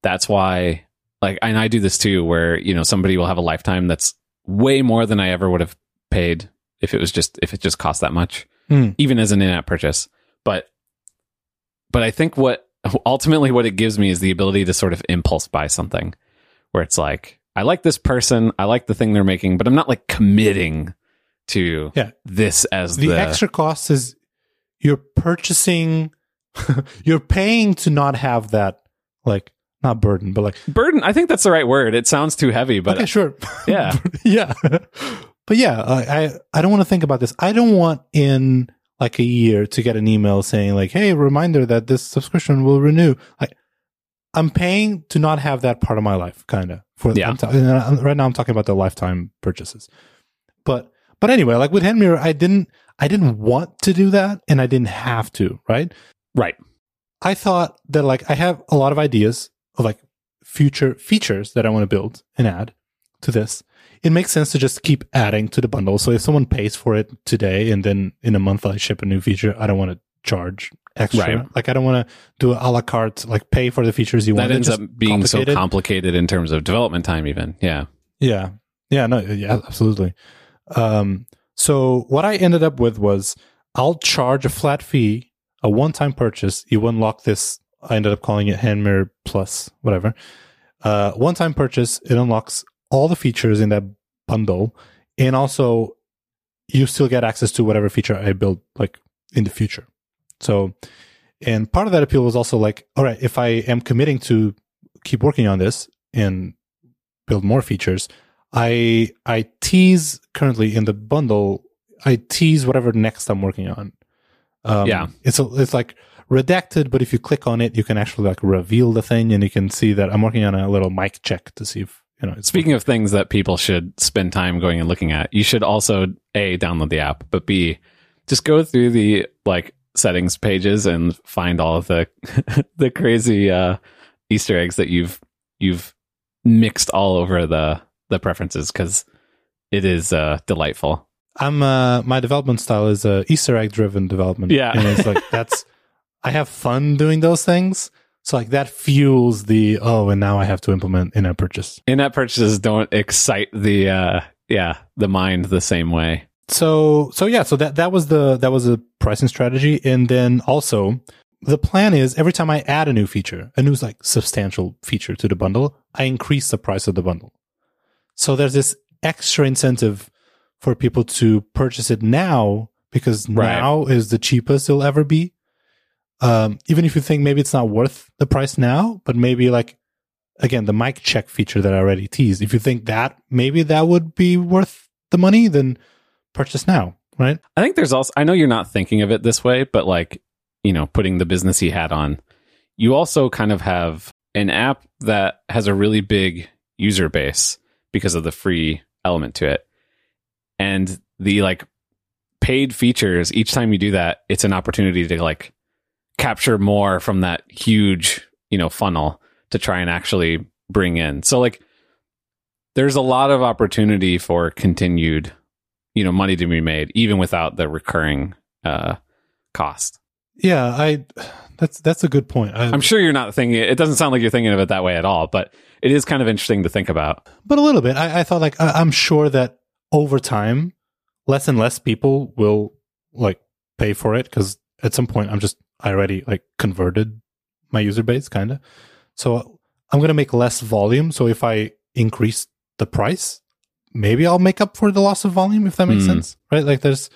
that's why, like, and I do this too, where you know somebody will have a lifetime that's way more than I ever would have paid if it was just if it just cost that much, Hmm. even as an in-app purchase. But, but I think what ultimately what it gives me is the ability to sort of impulse buy something where it's like I like this person, I like the thing they're making, but I'm not like committing to Yeah. this as the, the, extra cost is you're purchasing you're paying to not have that like not burden but like burden. I think that's the right word. It sounds too heavy, but okay sure yeah. yeah but yeah I, I i don't want to think about this i don't want in like a year to get an email saying like hey reminder that this subscription will renew like i'm paying to not have that part of my life kind of for Yeah. I'm ta- right now i'm talking about the lifetime purchases but but anyway like with Handmirror, i didn't i didn't want to do that and i didn't have to right right. I thought that like I have a lot of ideas of like future features that I want to build and add to this. It makes sense to just keep adding to the bundle. So if someone pays for it today and then in a month I ship a new feature, I don't want to charge extra. Right. Like I don't want to do a la carte, like pay for the features you want. That ends up just being so complicated. complicated in terms of development time, even. Yeah. Yeah. Yeah. No, yeah, absolutely. Um, so what I ended up with was I'll charge a flat fee, a one time purchase. You unlock this. I ended up calling it Hand Mirror Plus, whatever. Uh, one time purchase. It unlocks all the features in that bundle. And also you still get access to whatever feature I build like in the future. So, and part of that appeal was also like, all right, if I am committing to keep working on this and build more features, I I tease currently in the bundle. I tease whatever next I'm working on. Um, Yeah. it's a, it's like redacted, but if you click on it, you can actually like reveal the thing, and you can see that I'm working on a little mic check to see if you know. It's Speaking of things that people should spend time going and looking at, you should also a download the app, but b just go through the like settings pages and find all of the the crazy uh, Easter eggs that you've you've mixed all over the the preferences because it is uh, delightful. I'm uh my development style is uh Easter egg driven development. Yeah. And it's like that's I have fun doing those things. So like that fuels the oh and now I have to implement in app purchase. In-app purchases don't excite the uh, yeah the mind the same way. So so yeah, so that that was the that was a pricing strategy. And then also the plan is every time I add a new feature, a new like substantial feature to the bundle, I increase the price of the bundle. So there's this extra incentive for people to purchase it now because Right. now is the cheapest it'll ever be. Um, even if you think maybe it's not worth the price now, but maybe like again the mic check feature that I already teased. If you think that maybe that would be worth the money, then purchase now, right? I think there's also, I know you're not thinking of it this way, but like, you know, putting the businessy hat on, you also kind of have an app that has a really big user base because of the free element to it. And the like paid features, each time you do that, it's an opportunity to like capture more from that huge, you know, funnel to try and actually bring in. So like, there's a lot of opportunity for continued you know money to be made even without the recurring uh cost Yeah, I that's that's a good point. I, i'm sure you're not thinking it doesn't sound like you're thinking of it that way at all but it is kind of interesting to think about but a little bit. I, I thought like I, I'm sure that over time, less and less people will like pay for it because at some point I'm just I already like converted my user base kind of. So I'm gonna make less volume. So if I increase the price, maybe I'll make up for the loss of volume if that makes Hmm. sense, right? Like there's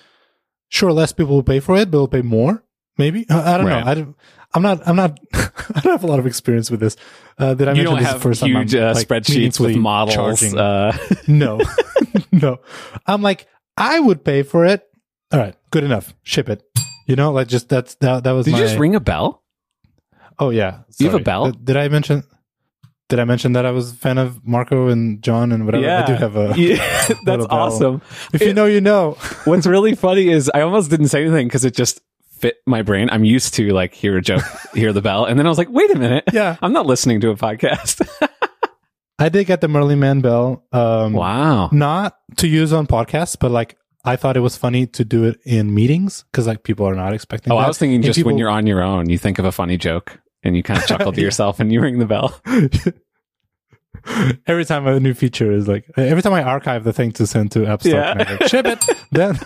sure less people will pay for it, but will pay more. Maybe I, I don't Right. know. I don't, I'm not. I'm not. I don't have a lot of experience with this. Uh, did I you mention don't have first huge uh, like, spreadsheets with models charging? uh no, no. I'm like, I would pay for it. All right, good enough. Ship it. You know, like just that's that. That was did my. you just ring a bell oh yeah. You have a bell? Did I mention? Did I mention that I was a fan of Marco and John and whatever? Yeah. I do have a. Yeah, that's awesome If you know, you know. what's really funny is i almost didn't say anything because it just fit my brain i'm used to like hear a joke hear the bell and then i was like wait a minute Yeah, i'm not listening to a podcast I did get the Merlin Mann bell. Um, wow not to use on podcasts, but like I thought it was funny to do it in meetings because like people are not expecting. Oh, that. I was thinking And just when you're on your own, you think of a funny joke and you kind of chuckle to yourself and you ring the bell. every time a new feature is like every time I archive the thing to send to App Store, Yeah. go, ship it. Then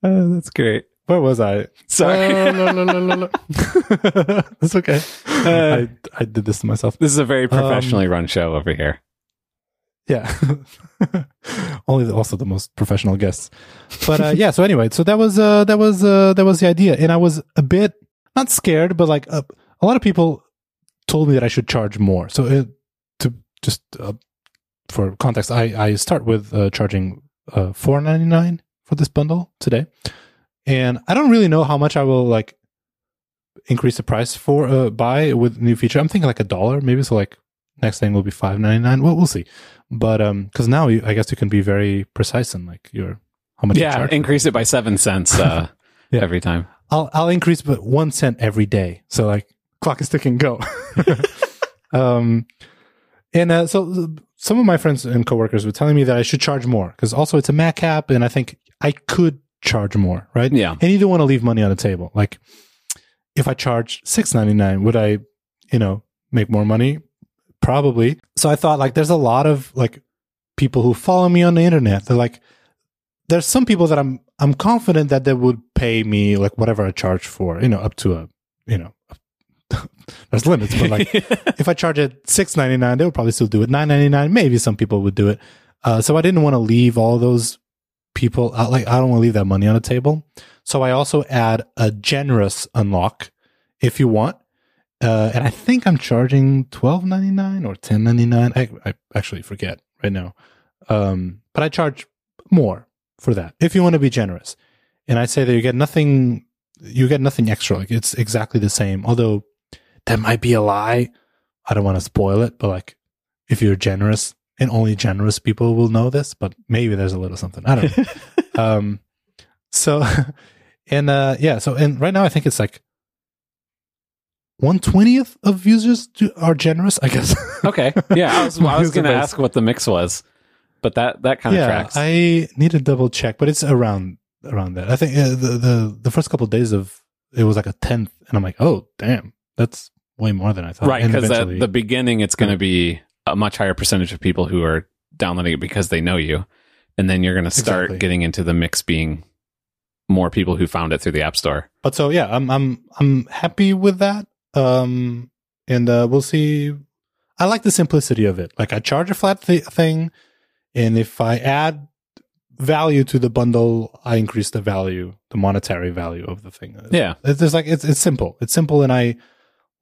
Uh, that's great. where was I? Sorry. Uh, la, la, la. That's okay. Uh, I I did this to myself. this is a very professionally run show over here. Yeah. Only the, also the most professional guests. But uh, yeah, so anyway, so that was uh that was uh that was the idea. And I was a bit not scared, but like uh, a lot of people told me that I should charge more. So it, to just uh, for context, I I start with uh, charging uh 4.99 for this bundle today. And I don't really know how much I will like increase the price for uh buy with new feature. I'm thinking like a dollar maybe so like next thing will be 5.99. Well, we'll see but um because now you, i guess you can be very precise in like your how much Yeah, charge. increase it by seven cents uh, Yeah. every time. I'll i'll increase but one cent every day. So like clock is ticking go. Um and uh, so some of my friends and coworkers were telling me that i should charge more because also it's a mac app and i think i could charge more right? Yeah. and you don't want to leave money on the table. Like if i charge 6.99 would i you know make more money? Probably. So i thought like there's a lot of like people who follow me on the internet. They're like there's some people that i'm i'm confident that they would pay me like whatever i charge for you know up to a you know there's limits but like if i charge it 6.99 they would probably still do it 9.99 maybe some people would do it uh, so i didn't want to leave all those people uh, like I don't want to leave that money on the table. So I also add a generous unlock if you want. Uh, and I think I'm charging twelve ninety nine or ten ninety nine. I, I actually forget right now. Um, but I charge more for that if you want to be generous. And I say that you get nothing, you get nothing extra. Like it's exactly the same. Although that might be a lie. I don't want to spoil it, but like if you're generous, and only generous people will know this, but maybe there's a little something. I don't know. um, so, and uh, yeah, so and right now I think it's like one twentieth of users do, are generous. I guess. Okay. Yeah, I was, I was going to ask what the mix was, but that that kind of yeah, tracks. I need to double check, but it's around around that. I think uh, the the the first couple of days of it was like a tenth, and I'm like, oh damn, that's way more than I thought. right, because at the beginning it's going to be a much higher percentage of people who are downloading it because they know you, and then you're going to start Exactly. getting into the mix being more people who found it through the app store. but so yeah, I'm I'm I'm happy with that. Um, and uh, we'll see. I like the simplicity of it. Like I charge a flat th- thing, and if I add value to the bundle, I increase the value, the monetary value of the thing. Yeah. It's just like it's it's simple. It's simple, and I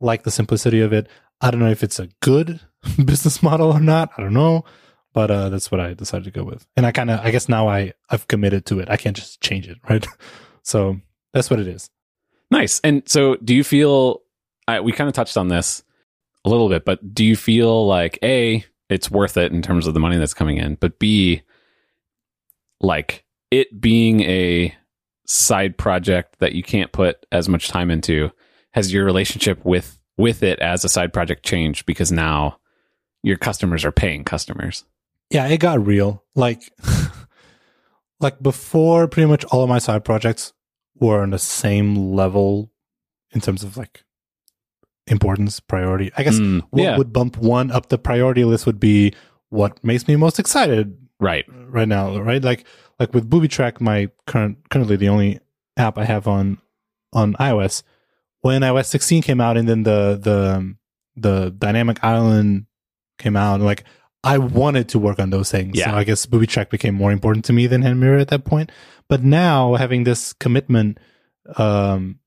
like the simplicity of it. I don't know if it's a good business model or not. I don't know, but uh, that's what I decided to go with. And I kind of, I guess now I I've committed to it. I can't just change it, right? so that's what it is. Nice. And so, do you feel? I, we kind of touched on this a little bit, but do you feel like a it's worth it in terms of the money that's coming in, but b like it being a side project that you can't put as much time into has your relationship with with it as a side project changed because now your customers are paying customers Yeah, it got real. Like, like before, pretty much all of my side projects were on the same level in terms of like importance, priority. I guess Mm, what yeah would bump one up the priority list would be what makes me most excited right right now, right? Like like with Booby Track, my current currently the only app I have on on iOS. When iOS 16 came out, and then the the um, the dynamic island came out, like I wanted to work on those things. Yeah. So I guess Booby Track became more important to me than Hand Mirror at that point. But now having this commitment um,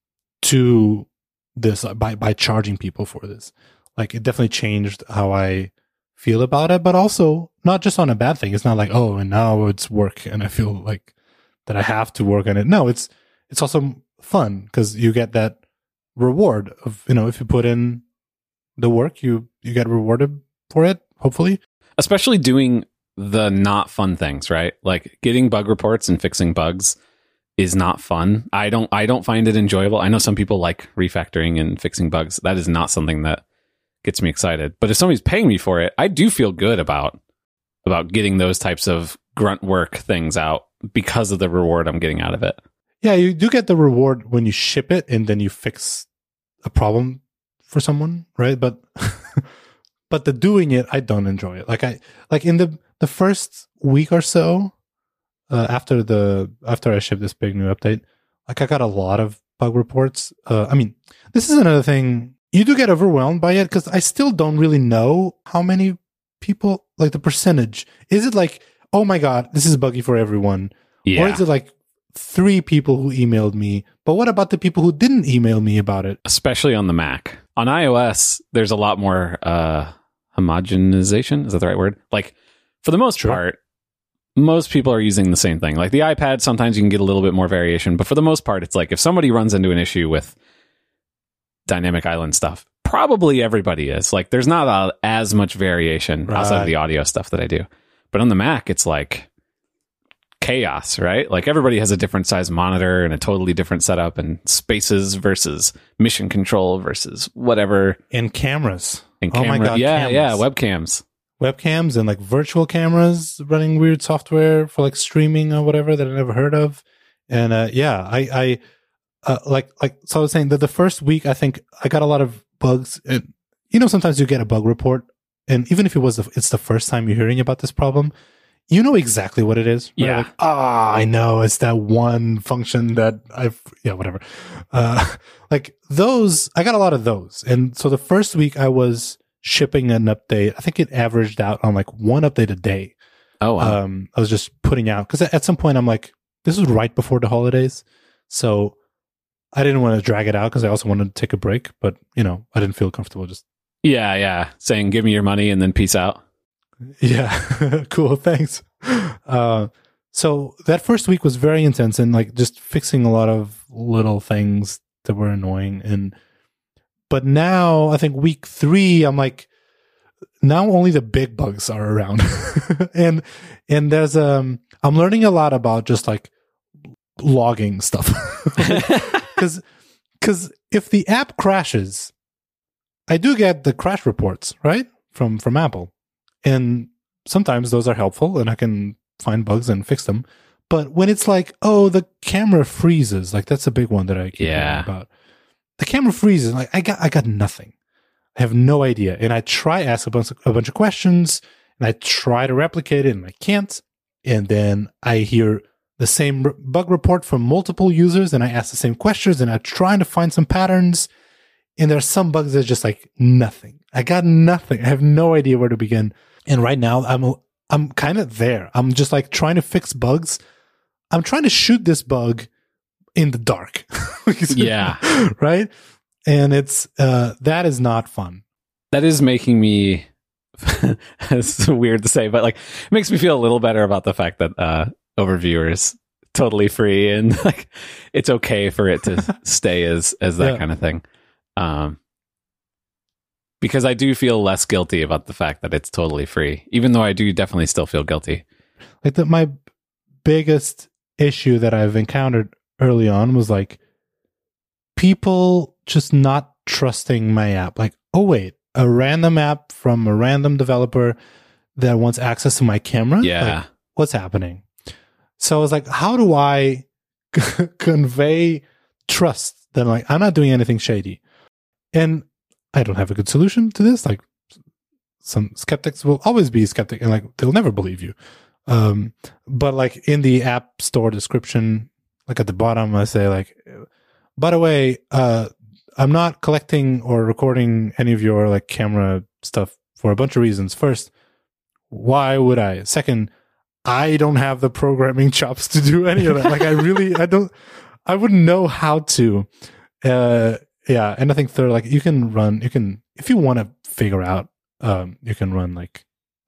to this uh, by by charging people for this, like it definitely changed how I feel about it, but also not just on a bad thing. It's not like, oh, and now it's work and I feel like that I have to work on it. No, it's it's also fun because you get that reward of you know if you put in the work, you you get rewarded for it. Hopefully, especially doing the not fun things, right? Like getting bug reports and fixing bugs is not fun. I don't I don't find it enjoyable. I know some people like refactoring and fixing bugs. That is not something that gets me excited. But if somebody's paying me for it, I do feel good about about getting those types of grunt work things out because of the reward I'm getting out of it. yeah, you do get the reward when you ship it and then you fix a problem for someone, right? But but the doing it, I don't enjoy it. Like I like in the the first week or so uh, after the after I shipped this big new update, like I got a lot of bug reports. Uh, I mean, this is another thing. You do get overwhelmed by it because I still don't really know how many people like the percentage. Is it like, oh my god, this is buggy for everyone, or is it like three people who emailed me? But what about the people who didn't email me about it? Especially on the Mac. On iOS, there's a lot more uh homogenization. Is that the right word? Like for the most Sure. part, most people are using the same thing. Like the iPad, sometimes you can get a little bit more variation, but for the most part, it's like if somebody runs into an issue with dynamic island stuff, probably everybody is. Like there's not a, as much variation outside of the audio stuff that I do. But on the Mac, it's like chaos, right? Like everybody has a different size monitor and a totally different setup and spaces versus mission control versus whatever. And cameras, And Oh my God, yeah, cameras. yeah, webcams. webcams, and like virtual cameras running weird software for like streaming or whatever that I never heard of. And uh, yeah, I, I uh, like like so I was saying that the first week I think I got a lot of bugs. And you know, sometimes you get a bug report, and even if it was the, it's the first time you're hearing about this problem, you know exactly what it is. right? Yeah. Like, ah, I know it's that one function that I've yeah whatever. Uh, like those, I got a lot of those, and so the first week I was shipping an update. I think it averaged out on like one update a day. Oh, wow. Um, I was just putting out because at some point I'm like, this is right before the holidays, so I didn't want to drag it out because I also wanted to take a break. But you know, I didn't feel comfortable just yeah, yeah. Saying, give me your money and then peace out. Yeah, cool. Thanks. Uh, so that first week was very intense and like just fixing a lot of little things that were annoying. And but now I think week three, I'm like, now only the big bugs are around, and and there's um, I'm learning a lot about just like logging stuff because because if the app crashes, I do get the crash reports right from from Apple, and sometimes those are helpful and I can find bugs and fix them. But when it's like, oh, the camera freezes, like that's a big one that I keep Yeah. about. The camera freezes, like I got I got nothing. I have no idea. And I try ask a bunch of, a bunch of questions and I try to replicate it and I can't. And then I hear the same r- bug report from multiple users and I ask the same questions and I'm trying to find some patterns. And there's some bugs that are just like nothing. I got nothing. I have no idea where to begin. And right now I'm I'm kind of there. I'm just like trying to fix bugs. I'm trying to shoot this bug in the dark. Yeah. right? And it's uh that is not fun. that is making me it's weird to say but like it makes me feel a little better about the fact that uh overview is totally free and like it's okay for it to stay as as that Yeah. kind of thing um because i do feel less guilty about the fact that it's totally free even though i do definitely still feel guilty Like the, my biggest issue that I've encountered early on was like people just not trusting my app. Like, oh wait, a random app from a random developer that wants access to my camera? yeah Like, what's happening? So I was like, how do I convey trust that like I'm not doing anything shady? And I don't have a good solution to this. Like some skeptics will always be skeptic and like they'll never believe you. Um, but like in the app store description, like at the bottom, I say like, by the way, uh, I'm not collecting or recording any of your like camera stuff for a bunch of reasons. First, why would I? Second, I don't have the programming chops to do any of that. Like I really, I don't, I wouldn't know how to. Uh, yeah. And I think third, like you can run, you can, if you want to figure out, um, you can run like,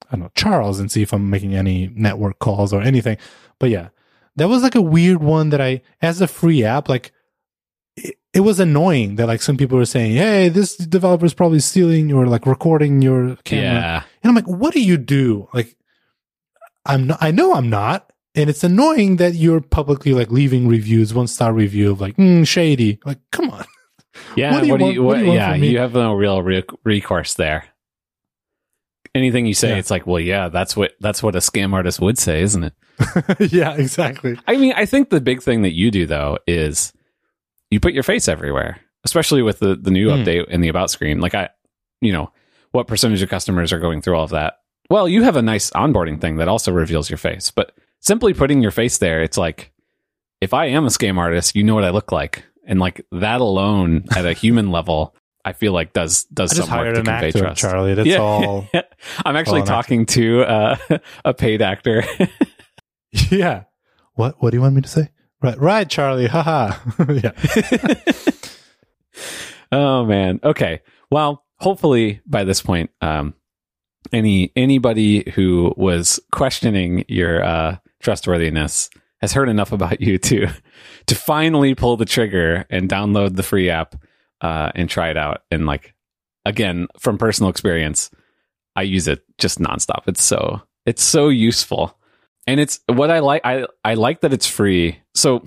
I don't know, Charles and see if I'm making any network calls or anything. But yeah, that was like a weird one that I, as a free app, like it, it was annoying that like some people were saying, Hey, this developer is probably stealing or like recording your camera. yeah And I'm like, what do you do? Like, I'm not, I know I'm not. And it's annoying that you're publicly like leaving reviews, one star review of like, mm, shady. Like, come on. yeah What do you want- what what, do you yeah you have no real re- recourse there anything you say Yeah. it's like well yeah that's what that's what a scam artist would say isn't it yeah, exactly. I mean, I think the big thing that you do though is you put your face everywhere, especially with the the new Hmm. update in the about screen. Like I, you know, what percentage of customers are going through all of that? Well, you have a nice onboarding thing that also reveals your face, but simply putting your face there, it's like if I am a scam artist, you know what I look like, and like that alone at a human level, I feel like does does I some work to convey actor, trust. Charlie. That's Yeah. all. I'm actually all actor. talking to uh, a paid actor. yeah. What, what do you want me to say? Right, right, Charlie. Haha. yeah. oh man. Okay. Well, hopefully by this point, um, any anybody who was questioning your uh, trustworthiness has heard enough about you to to finally pull the trigger and download the free app uh, and try it out. And like again, from personal experience, I use it just nonstop. It's so it's so useful, and it's what I like. I I like that it's free. So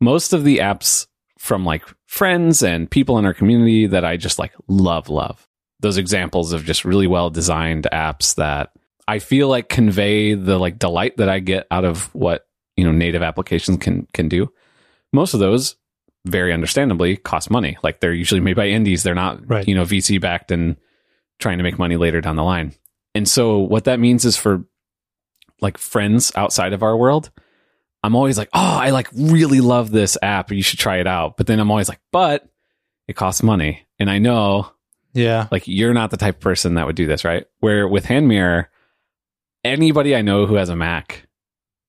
most of the apps from like friends and people in our community that I just like love, love. Those examples of just really well designed apps that I feel like convey the like delight that I get out of what, you know, native applications can can do. Most of those very understandably cost money. Like they're usually made by indies. They're not, Right. you know, VC backed and trying to make money later down the line. And so what that means is for like friends outside of our world, I'm always like, oh, I like really love this app. You should try it out. But then I'm always like, but it costs money. And I know Yeah. like you're not the type of person that would do this, right? Where with Hand Mirror, anybody I know who has a Mac,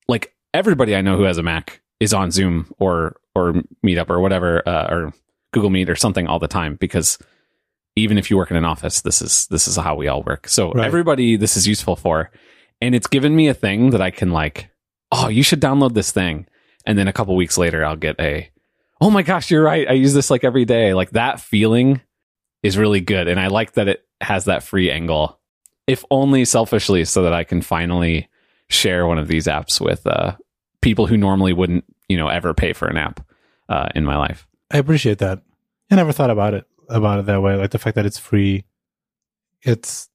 like everybody I know who has a Mac is on Zoom or or Meetup or whatever uh, or Google Meet or something all the time because even if you work in an office, this is this is how we all work. So Right. everybody this is useful for. And it's given me a thing that I can like, oh, you should download this thing. And then a couple weeks later I'll get a oh my gosh, you're right. I use this like every day. Like that feeling is really good. And I like that it has that free angle, if only selfishly, so that I can finally share one of these apps with uh, people who normally wouldn't, you know, ever pay for an app uh, in my life. I appreciate that. I never thought about it about it that way. Like the fact that it's free, it's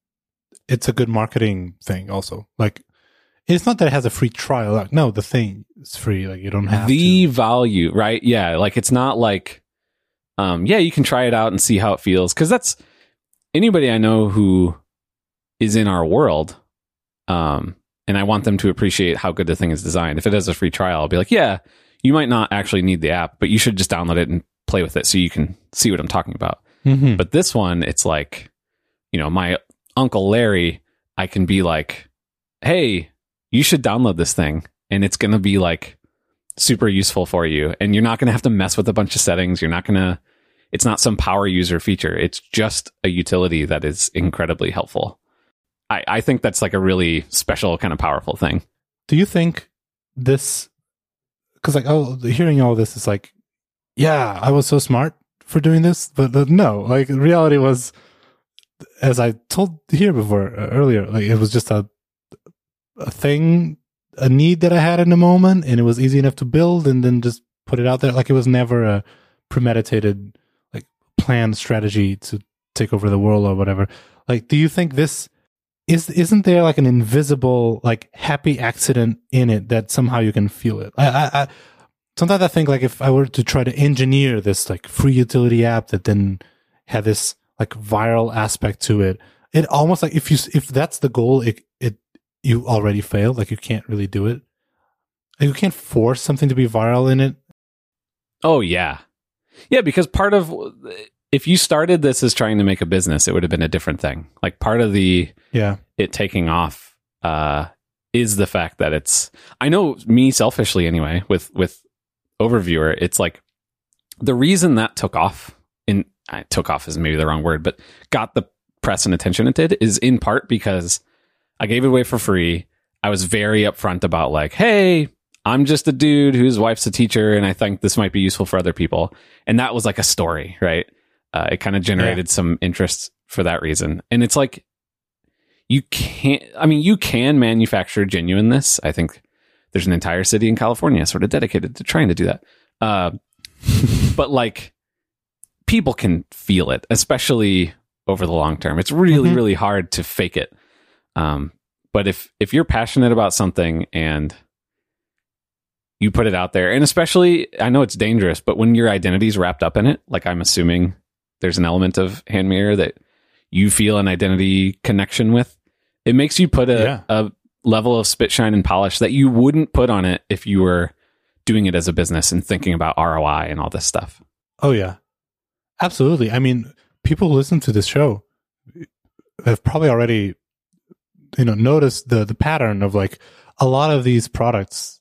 it's a good marketing thing. Also, like it's not that it has a free trial. Like, no, the thing is free. Like you don't have the to. value, right? Yeah, like it's not like, um, yeah, you can try it out and see how it feels because that's anybody I know who is in our world, um, and I want them to appreciate how good the thing is designed. If it has a free trial, I'll be like, yeah, you might not actually need the app, but you should just download it and play with it so you can see what I'm talking about. Mhm. But this one, it's like, you know, my uncle Larry, I can be like, hey, you should download this thing. And it's going to be like super useful for you. And you're not going to have to mess with a bunch of settings. You're not going to, it's not some power user feature. It's just a utility that is incredibly helpful. I, I think that's like a really special, kind of powerful thing. Do you think this? Because like, oh, hearing all this is like, yeah, I was so smart for doing this, but no, like reality was, as I told here before uh, earlier, like it was just a a thing, a need that I had in the moment, and it was easy enough to build and then just put it out there. Like it was never a premeditated, like planned strategy to take over the world or whatever. Like, do you think this? is isn't there like an invisible like happy accident in it that somehow you can feel it I, I, I sometimes i think like if i were to try to engineer this like free utility app that then had this like viral aspect to it it almost like if you if that's the goal it it you already failed like you can't really do it Like, you can't force something to be viral in it Oh, yeah. Yeah, because part of, if you started this as trying to make a business, it would have been a different thing. Like part of the, yeah it taking off uh, is the fact that it's. I know me selfishly anyway with with Overviewer. It's like the reason that took off. In I took off is maybe the wrong word, but got the press and attention it did is in part because I gave it away for free. I was very upfront about like, hey, I'm just a dude whose wife's a teacher, and I think this might be useful for other people. And that was like a story, right? Uh, it kind of generated some interest for that reason. And it's like you can't i mean you can manufacture genuineness i think there's an entire city in california sort of dedicated to trying to do that uh, but like people can feel it especially over the long term it's really Mhm. really hard to fake it um, but if if you're passionate about something and you put it out there and especially i know it's dangerous but when your identity's wrapped up in it like i'm assuming there's an element of HandMirror that you feel an identity connection with, it makes you put a, Yeah. a level of spit shine and polish that you wouldn't put on it if you were doing it as a business and thinking about ROI and all this stuff. Oh yeah, absolutely. I mean, people who listen to this show have probably already, you know, notice the the pattern of like a lot of these products,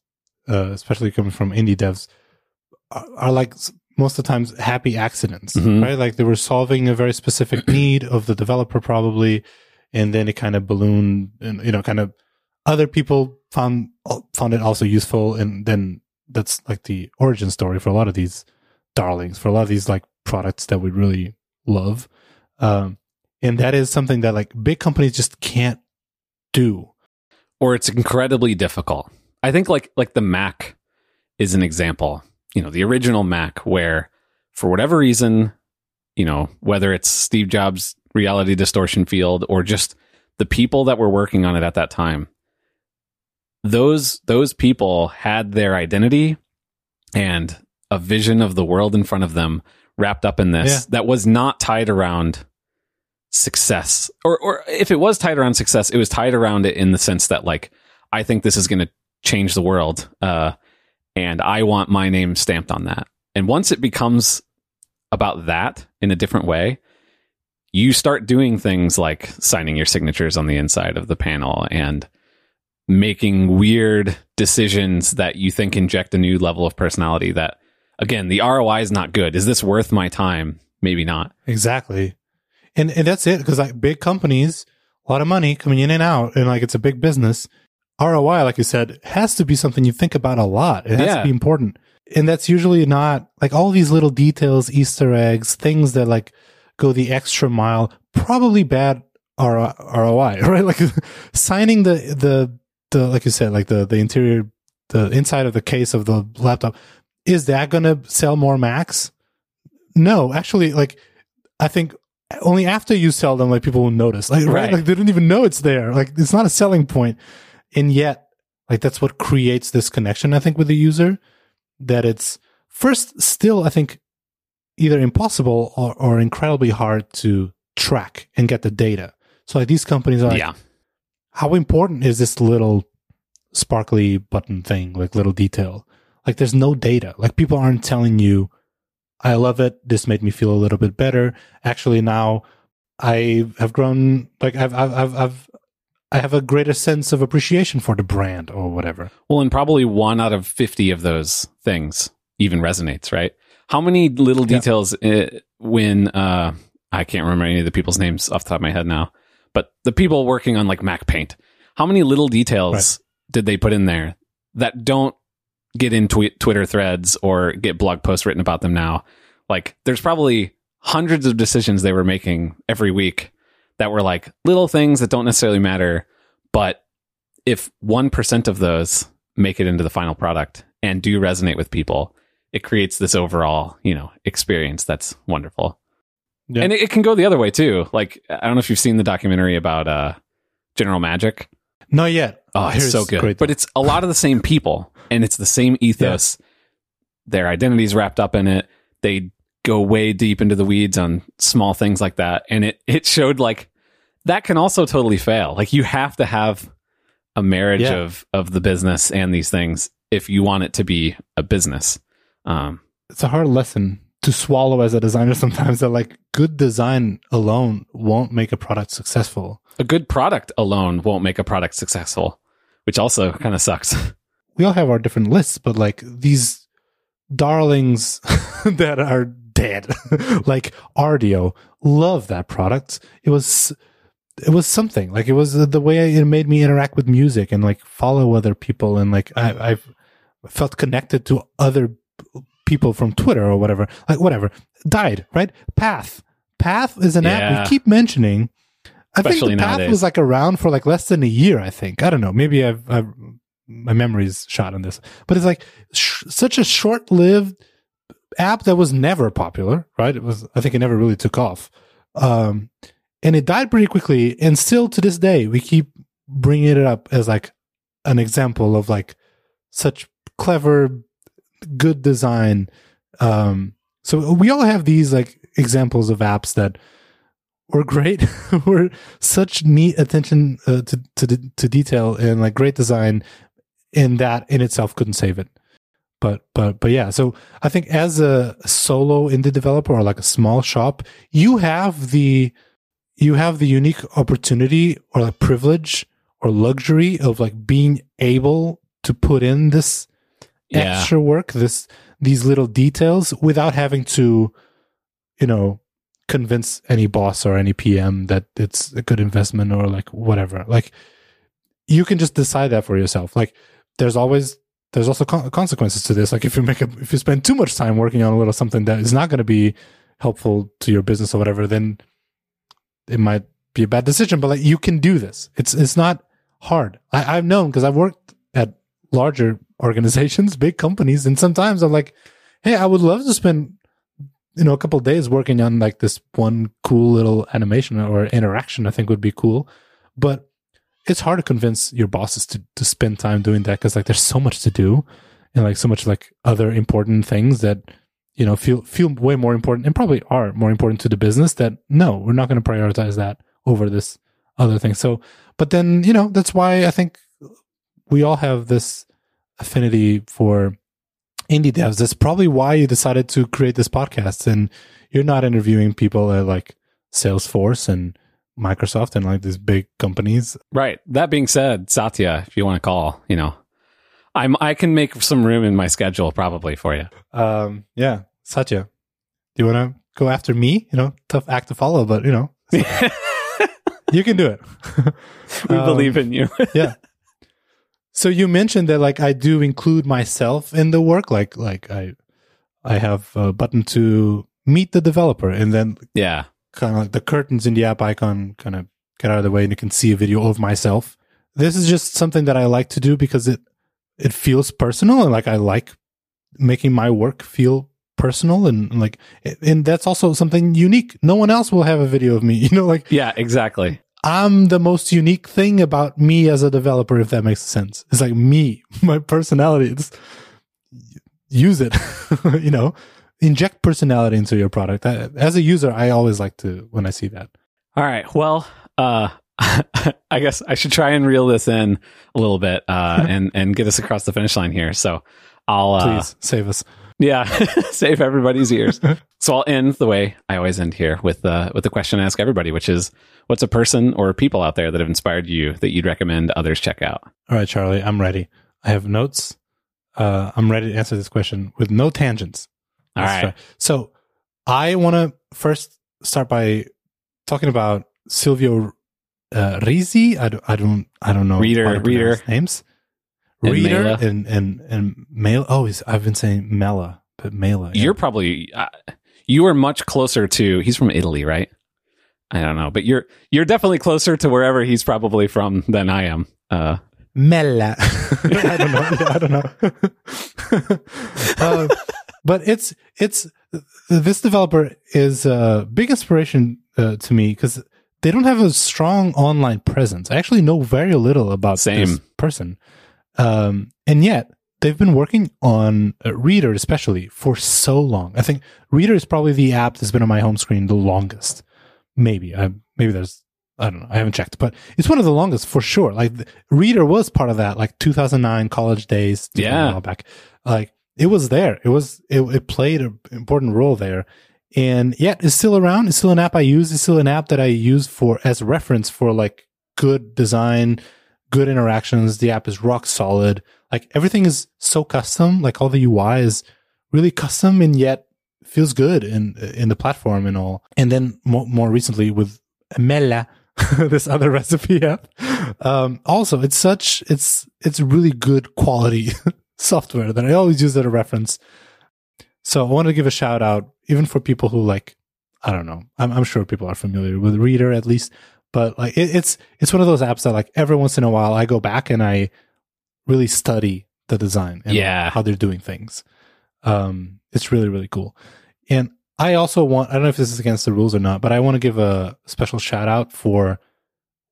uh, especially coming from indie devs, are, are like most of the times happy accidents, Mhm. right? Like they were solving a very specific need of the developer probably, and then it kind of ballooned, and you know, kind of other people found found it also useful, and then that's like the origin story for a lot of these darlings for a lot of these like products that we really love um and that is something that like big companies just can't do Or it's incredibly difficult. I think like like the Mac is an example. You know, the original Mac where for whatever reason, you know, whether it's Steve Jobs reality distortion field or just the people that were working on it at that time, those those people had their identity and a vision of the world in front of them wrapped up in this Yeah. that was not tied around success. Or or if it was tied around success it was tied around it in the sense that like i think this is going to change the world uh and i want my name stamped on that. And once it becomes about that in a different way you start doing things like signing your signatures on the inside of the panel and making weird decisions that you think inject a new level of personality that again the roi is not good. Is this worth my time? Maybe not. Exactly. And and that's it because like big companies, a lot of money coming in and out, and like it's a big business. ROI, like you said, has to be something you think about a lot. It has Yeah. to be important. And that's usually not like all these little details, Easter eggs, things that like go the extra mile, probably bad ROI, right? Like signing the, the, the, like you said, like the, the interior, the inside of the case of the laptop. Is that going to sell more Macs? No, actually, like I think only after you sell them, like people will notice, like right, Right. like they don't even know it's there. Like it's not a selling point, and yet, like that's what creates this connection. I think with the user, that it's first still, I think, either impossible or, or incredibly hard to track and get the data. So like these companies are like, yeah how important is this little sparkly button thing, like little detail? Like there's no data. Like people aren't telling you, I love it. This made me feel a little bit better. Actually, now I have grown, like I've, I've, I've, I've I have a greater sense of appreciation for the brand or whatever. Well, and probably one out of 50 of those things even resonates, right? How many little Yeah. details uh, when, uh, I can't remember any of the people's names off the top of my head now, but the people working on like MacPaint, how many little details did they put in there that don't get in tweet, Twitter threads or get blog posts written about them now? Like, there's probably hundreds of decisions they were making every week that were like little things that don't necessarily matter, but if 1% of those make it into the final product and do resonate with people, it creates this overall, you know, experience that's wonderful. Yeah. And it, it can go the other way too. Like I don't know if you've seen the documentary about uh General Magic. Not yet. Oh, it's Here's so good. But it's a lot of the same people and it's the same ethos. Their identities wrapped up in it. They go way deep into the weeds on small things like that. And it it showed like that can also totally fail. Like you have to have a marriage Yeah. of of the business and these things if you want it to be a business. Um it's a hard lesson to swallow as a designer sometimes that like good design alone won't make a product successful. a good product alone won't make a product successful, which also kind of sucks. we all have our different lists, but like these darlings that are dead, like Rdio, love that product. It was, it was something like it was the way it made me interact with music and like follow other people and like I, I've felt connected to other people from Twitter or whatever, like whatever. Died right. Path, Path is an app we keep mentioning. I Especially think the Path nowadays. was like around for like less than a year. I think I don't know. Maybe I've, I've my memory's shot on this, but it's like sh- such a short-lived app that was never popular, right? It was, I think, it never really took off, um, and it died pretty quickly. And still to this day, we keep bringing it up as like an example of like such clever, good design. Um, so we all have these like examples of apps that were great, were such neat attention uh, to to to detail and like great design, and that in itself couldn't save it. But but but yeah, so I think as a solo indie developer or like a small shop, you have the you have the unique opportunity or like privilege or luxury of like being able to put in this Yeah. extra work, this these little details without having to, you know, convince any boss or any PM that it's a good investment or like whatever. Like you can just decide that for yourself. Like there's always there's also con- consequences to this. Like if you make a if you spend too much time working on a little something that is not going to be helpful to your business or whatever, then it might be a bad decision. But like you can do this. It's it's not hard. I, I've known because I've worked at larger organizations, big companies, and sometimes I'm like, hey, I would love to spend you know a couple days working on like this one cool little animation or interaction. I think would be cool, but it's hard to convince your bosses to to spend time doing that because like there's so much to do and like so much like other important things that you know feel feel way more important and probably are more important to the business that no we're not going to prioritize that over this other thing. So but then you know that's why i think we all have this affinity for indie devs. That's probably why you decided to create this podcast and you're not interviewing people at like salesforce and Microsoft and like these big companies. Right. That being said, Satya, if you want to call, you know, I'm I can make some room in my schedule probably for you. Um, yeah, Satya, do you want to go after me? You know, tough act to follow, but you know, you can do it. we Um, believe in you. yeah. So you mentioned that like I do include myself in the work, like like I I have a button to meet the developer, and then yeah. Kind of like the curtains in the app icon kind of get out of the way, and you can see a video of myself. This is just something that I like to do because it it feels personal, and like I like making my work feel personal, and, like and that's also something unique. No one else will have a video of me, you know, like Yeah, exactly. I'm the most unique thing about me as a developer, if that makes sense. It's like me, my personality. It's, use it, you know, inject personality into your product. As a user, I always like to when I see that. All right. Well, uh I guess I should try and reel this in a little bit uh and and get us across the finish line here. So I'll uh Please save us. Yeah, save everybody's ears. so I'll end the way I always end here with uh, with the question I ask everybody, which is, what's a person or people out there that have inspired you that you'd recommend others check out? All right, Charlie, I'm ready. I have notes. Uh, I'm ready to answer this question with no tangents. All right. try. So I want to first start by talking about Silvio uh, Rizzi. I don't, I don't, I don't know. Reeder- Reeder. names. And Reeder Mela. and and and Mela. Oh, he's, I've been saying Mela, but Mela. yeah. You're probably uh, you are much closer to. He's from Italy, right? I don't know, but you're you're definitely closer to wherever he's probably from than I am. Uh, Mela. I don't know. I don't know. uh, but it's it's this developer is a big inspiration uh, to me because they don't have a strong online presence. I actually know very little about Same. this person, um, and yet they've been working on uh, Reeder especially for so long. I think Reeder is probably the app that's been on my home screen the longest. Maybe I maybe there's I don't know. I haven't checked, but it's one of the longest for sure. Like Reeder was part of that, like 2009 college days. Yeah. back. Like it was there. It was it, it played an important role there, and yet it's still around. It's still an app I use. It's still an app that I use for as reference for like good design, good interactions. The app is rock solid. Like everything is so custom. Like all the UI is really custom, and yet feels good in in the platform and all. And then more, more recently with Mela, this other recipe app. Um, also, it's such it's it's really good quality software that I always use as a reference. So I want to give a shout out, even for people who like, I don't know, I'm, I'm sure people are familiar with Reeder at least, but like it, it's it's one of those apps that like every once in a while I go back and I really study the design and Yeah. how they're doing things. Um, it's really really cool, and I also want I don't know if this is against the rules or not, but I want to give a special shout out for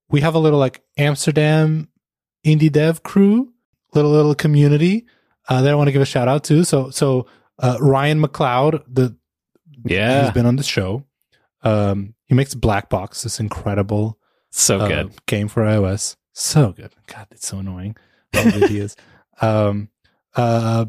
we have a little like Amsterdam indie dev crew, little little community uh, that I want to give a shout out to. So so uh, Ryan McLeod, the yeah, he's been on the show. Um, he makes Black Box, this incredible so uh, good. game for iOS. So good. God, it's so annoying. All the ideas. Um, uh,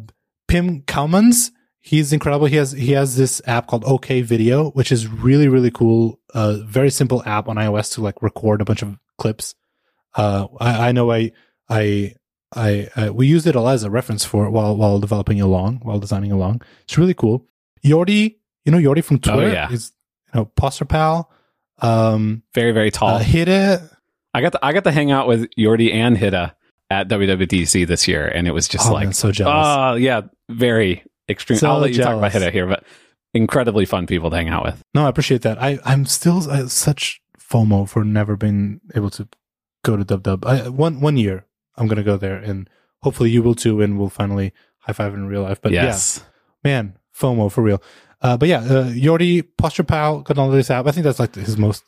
Pim Coumans, he's incredible. He has he has this app called OK Video, which is really really cool. Uh, very simple app on iOS to like record a bunch of clips. Uh, I, I know I I. I, I we used it a lot as a reference for while while developing along while designing along. It's really cool. Jordi, you know Jordi from Oh, Twitter. yeah. He's you know Posture Pal. Um, Very very tall. uh, Hidde, I got to, I got to hang out with Jordi and Hidde at WWDC this year, and it was just Oh, like, man, so jealous. oh yeah, very extreme. So I'll let you talk about. Hidde here, but incredibly fun people to hang out with. No, I appreciate that. I I'm still uh, such FOMO for never being able to go to Dub Dub. I, one one year I'm gonna go there, and hopefully you will too, and we'll finally high five in real life. But yes, yeah, man, FOMO for real. Uh, but yeah, uh, Jordi Posture Pal got all this app. I think that's like his most.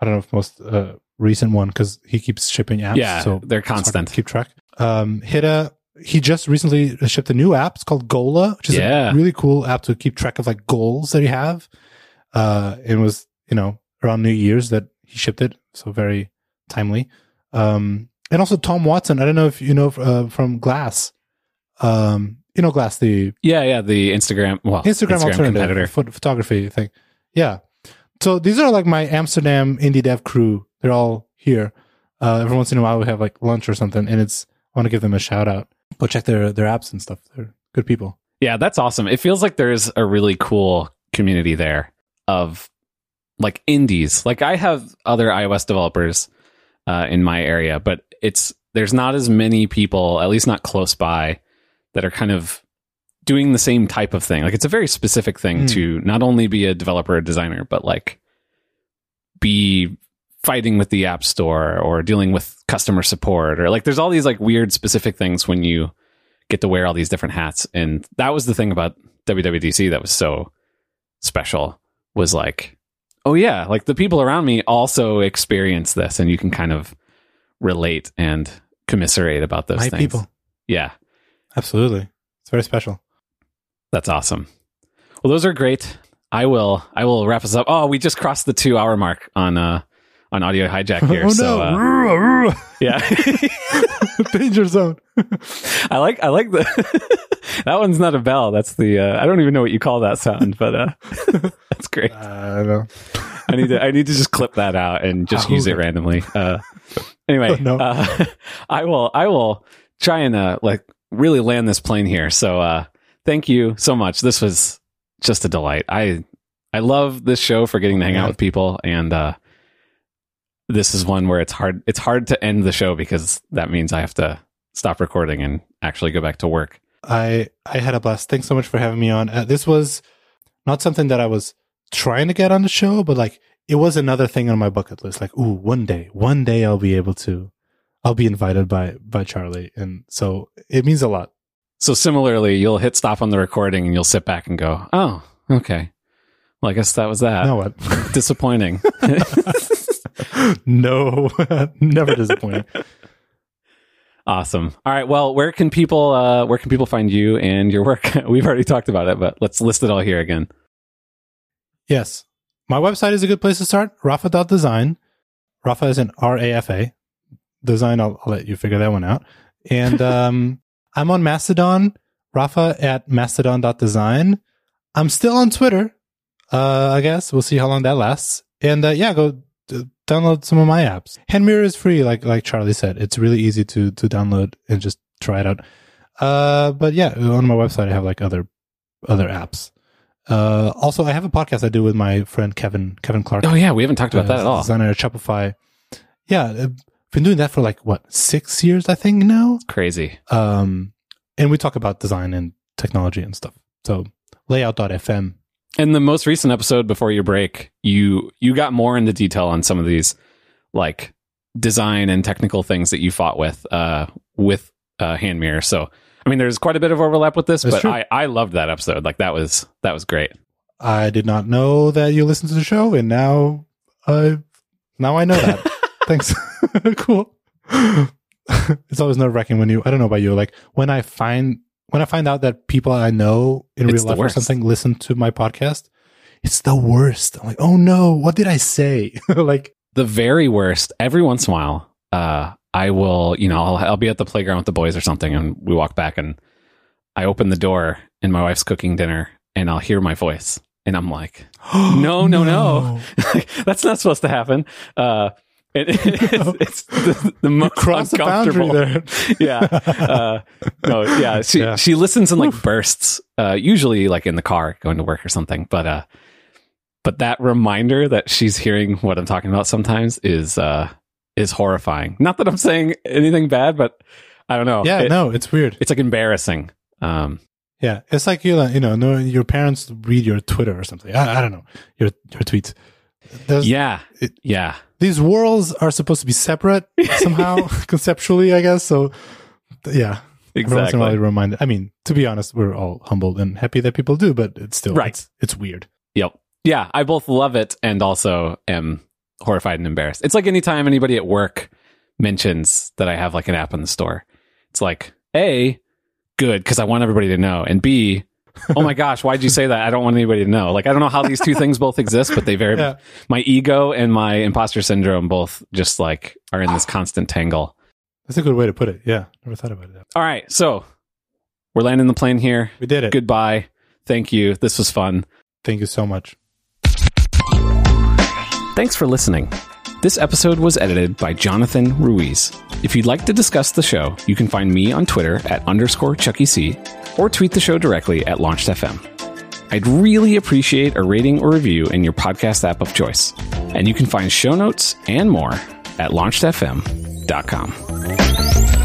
I don't know if most uh, recent one because he keeps shipping apps. yeah, so they're to constant. keep track. Um, Hidde, he just recently shipped a new app. It's called Gola, which is Yeah. a really cool app to keep track of like goals that you have. Uh, it was you know around New Year's that he shipped it, so very timely. Um, and also Tom Watson. I don't know if you know uh, from Glass. Um, you know Glass, the Yeah, yeah, the Instagram, well, Instagram, alternative competitor. pho- photography thing. Yeah. So these are like my Amsterdam indie dev crew They're all here. Uh, every once in a while, we have like lunch or something, and it's I want to give them a shout out. Go check their their apps and stuff. They're good people. Yeah, that's awesome. It feels like there's a really cool community there of like indies. Like I have other iOS developers uh, in my area, but it's there's not as many people, at least not close by, that are kind of doing the same type of thing. Like it's a very specific thing Mm. to not only be a developer or designer, but like be fighting with the app store or dealing with customer support or like there's all these like weird specific things when you get to wear all these different hats. And that was the thing about WWDC that was so special was like, oh yeah, like the people around me also experience this and you can kind of relate and commiserate about those My things. people. Yeah, Absolutely. It's very special. that's awesome. Well, those are great. I will I will wrap us up. Oh, we just crossed the 2 hour mark on uh on audio hijack here. oh so no! uh, yeah. Danger zone. I like I like the that one's not a bell. That's the uh, I don't even know what you call that sound, but uh, that's great. I don't know. I need to I need to just clip that out and just use it randomly. Uh, anyway, Oh, no. uh, I will I will try and uh, like really land this plane here. So uh, thank you so much. This was just a delight. I I love this show for getting to hang out with people and uh, this is one where it's hard it's hard to end the show because that means I have to stop recording and actually go back to work. I I had a blast. Thanks so much for having me on. Uh, this was not something that I was trying to get on the show, but like it was another thing on my bucket list. Like, ooh, one day, one day I'll be able to, I'll be invited by by Charlie, and so it means a lot. So similarly, you'll hit stop on the recording and you'll sit back and go, "Oh, okay. Well, I guess that was that. Now what? Disappointing." no, never disappointing. awesome. All right. Well, where can people uh, where can people find you and your work? We've already talked about it, but let's list it all here again. Yes. My website is a good place to start. Rafa.design. Rafa is an R A F A. Design, I'll, I'll let you figure that one out. And um, I'm on Mastodon, Rafa at mastodon.design. I'm still on Twitter, uh, I guess. We'll see how long that lasts. And uh, yeah, go d- download some of my apps. HandMirror is free, like like Charlie said. It's really easy to to download and just try it out. Uh, but yeah, on my website, I have like other other apps. Uh, also, I have a podcast I do with my friend Kevin Kevin Clark. Oh yeah, we haven't talked about uh, that at all. Designer at Shopify. Yeah, I've been doing that for like what six years, I think now. Crazy. Um, and we talk about design and technology and stuff. So layout.fm. In the most recent episode before your break, you you got more into detail on some of these like design and technical things that you fought with uh with uh HandMirror. So mean there's quite a bit of overlap with this, That's but true. I I loved that episode. Like that was that was great. I did not know that you listened to the show, and now I now I know that. Thanks. cool. it's always nerve wracking when you I don't know about you, like when I find when I find out that people I know in It's real life or something listen to my podcast, it's the worst. I'm like, oh no, what did I say? like the very worst every once in a while uh i will you know I'll, I'll be at the playground with the boys or something and we walk back and i open the door and my wife's cooking dinner and i'll hear my voice and i'm like No, no, no. that's not supposed to happen uh it, it's, it's the, the most Cross the uncomfortable there. yeah uh no yeah she Yeah. she listens in like bursts uh usually like in the car going to work or something but uh but that reminder that she's hearing what i'm talking about sometimes is uh is horrifying not that i'm saying anything bad but i don't know Yeah, It- no, it's weird. it's like embarrassing um Yeah, it's like you know, you know, no, your parents read your Twitter or something. I, I don't know your your tweets. There's, yeah it- yeah these worlds are supposed to be separate somehow conceptually, I guess. So, yeah, every once in a while exactly you're reminded. I mean, to be honest, we're all humbled and happy that people do, but it's still Right. It's, it's weird. Yep. Yeah, I both love it and also am horrified and embarrassed. It's like anytime anybody at work mentions that I have like an app in the store. It's like, A, good, because I want everybody to know. And B, oh my gosh, why'd you say that? I don't want anybody to know. Like, I don't know how these two things both exist, but they very, Yeah. my ego and my imposter syndrome both just like are in this constant tangle. That's a good way to put it. Yeah, never thought about it. All right. So we're landing the plane here. We did it. Goodbye. Thank you. This was fun. Thank you so much. Thanks for listening. This episode was edited by Jonathan Ruiz. If you'd like to discuss the show, you can find me on Twitter at underscore Chucky C or tweet the show directly at LaunchedFM. I'd really appreciate a rating or review in your podcast app of choice. And you can find show notes and more at launchedfm.com.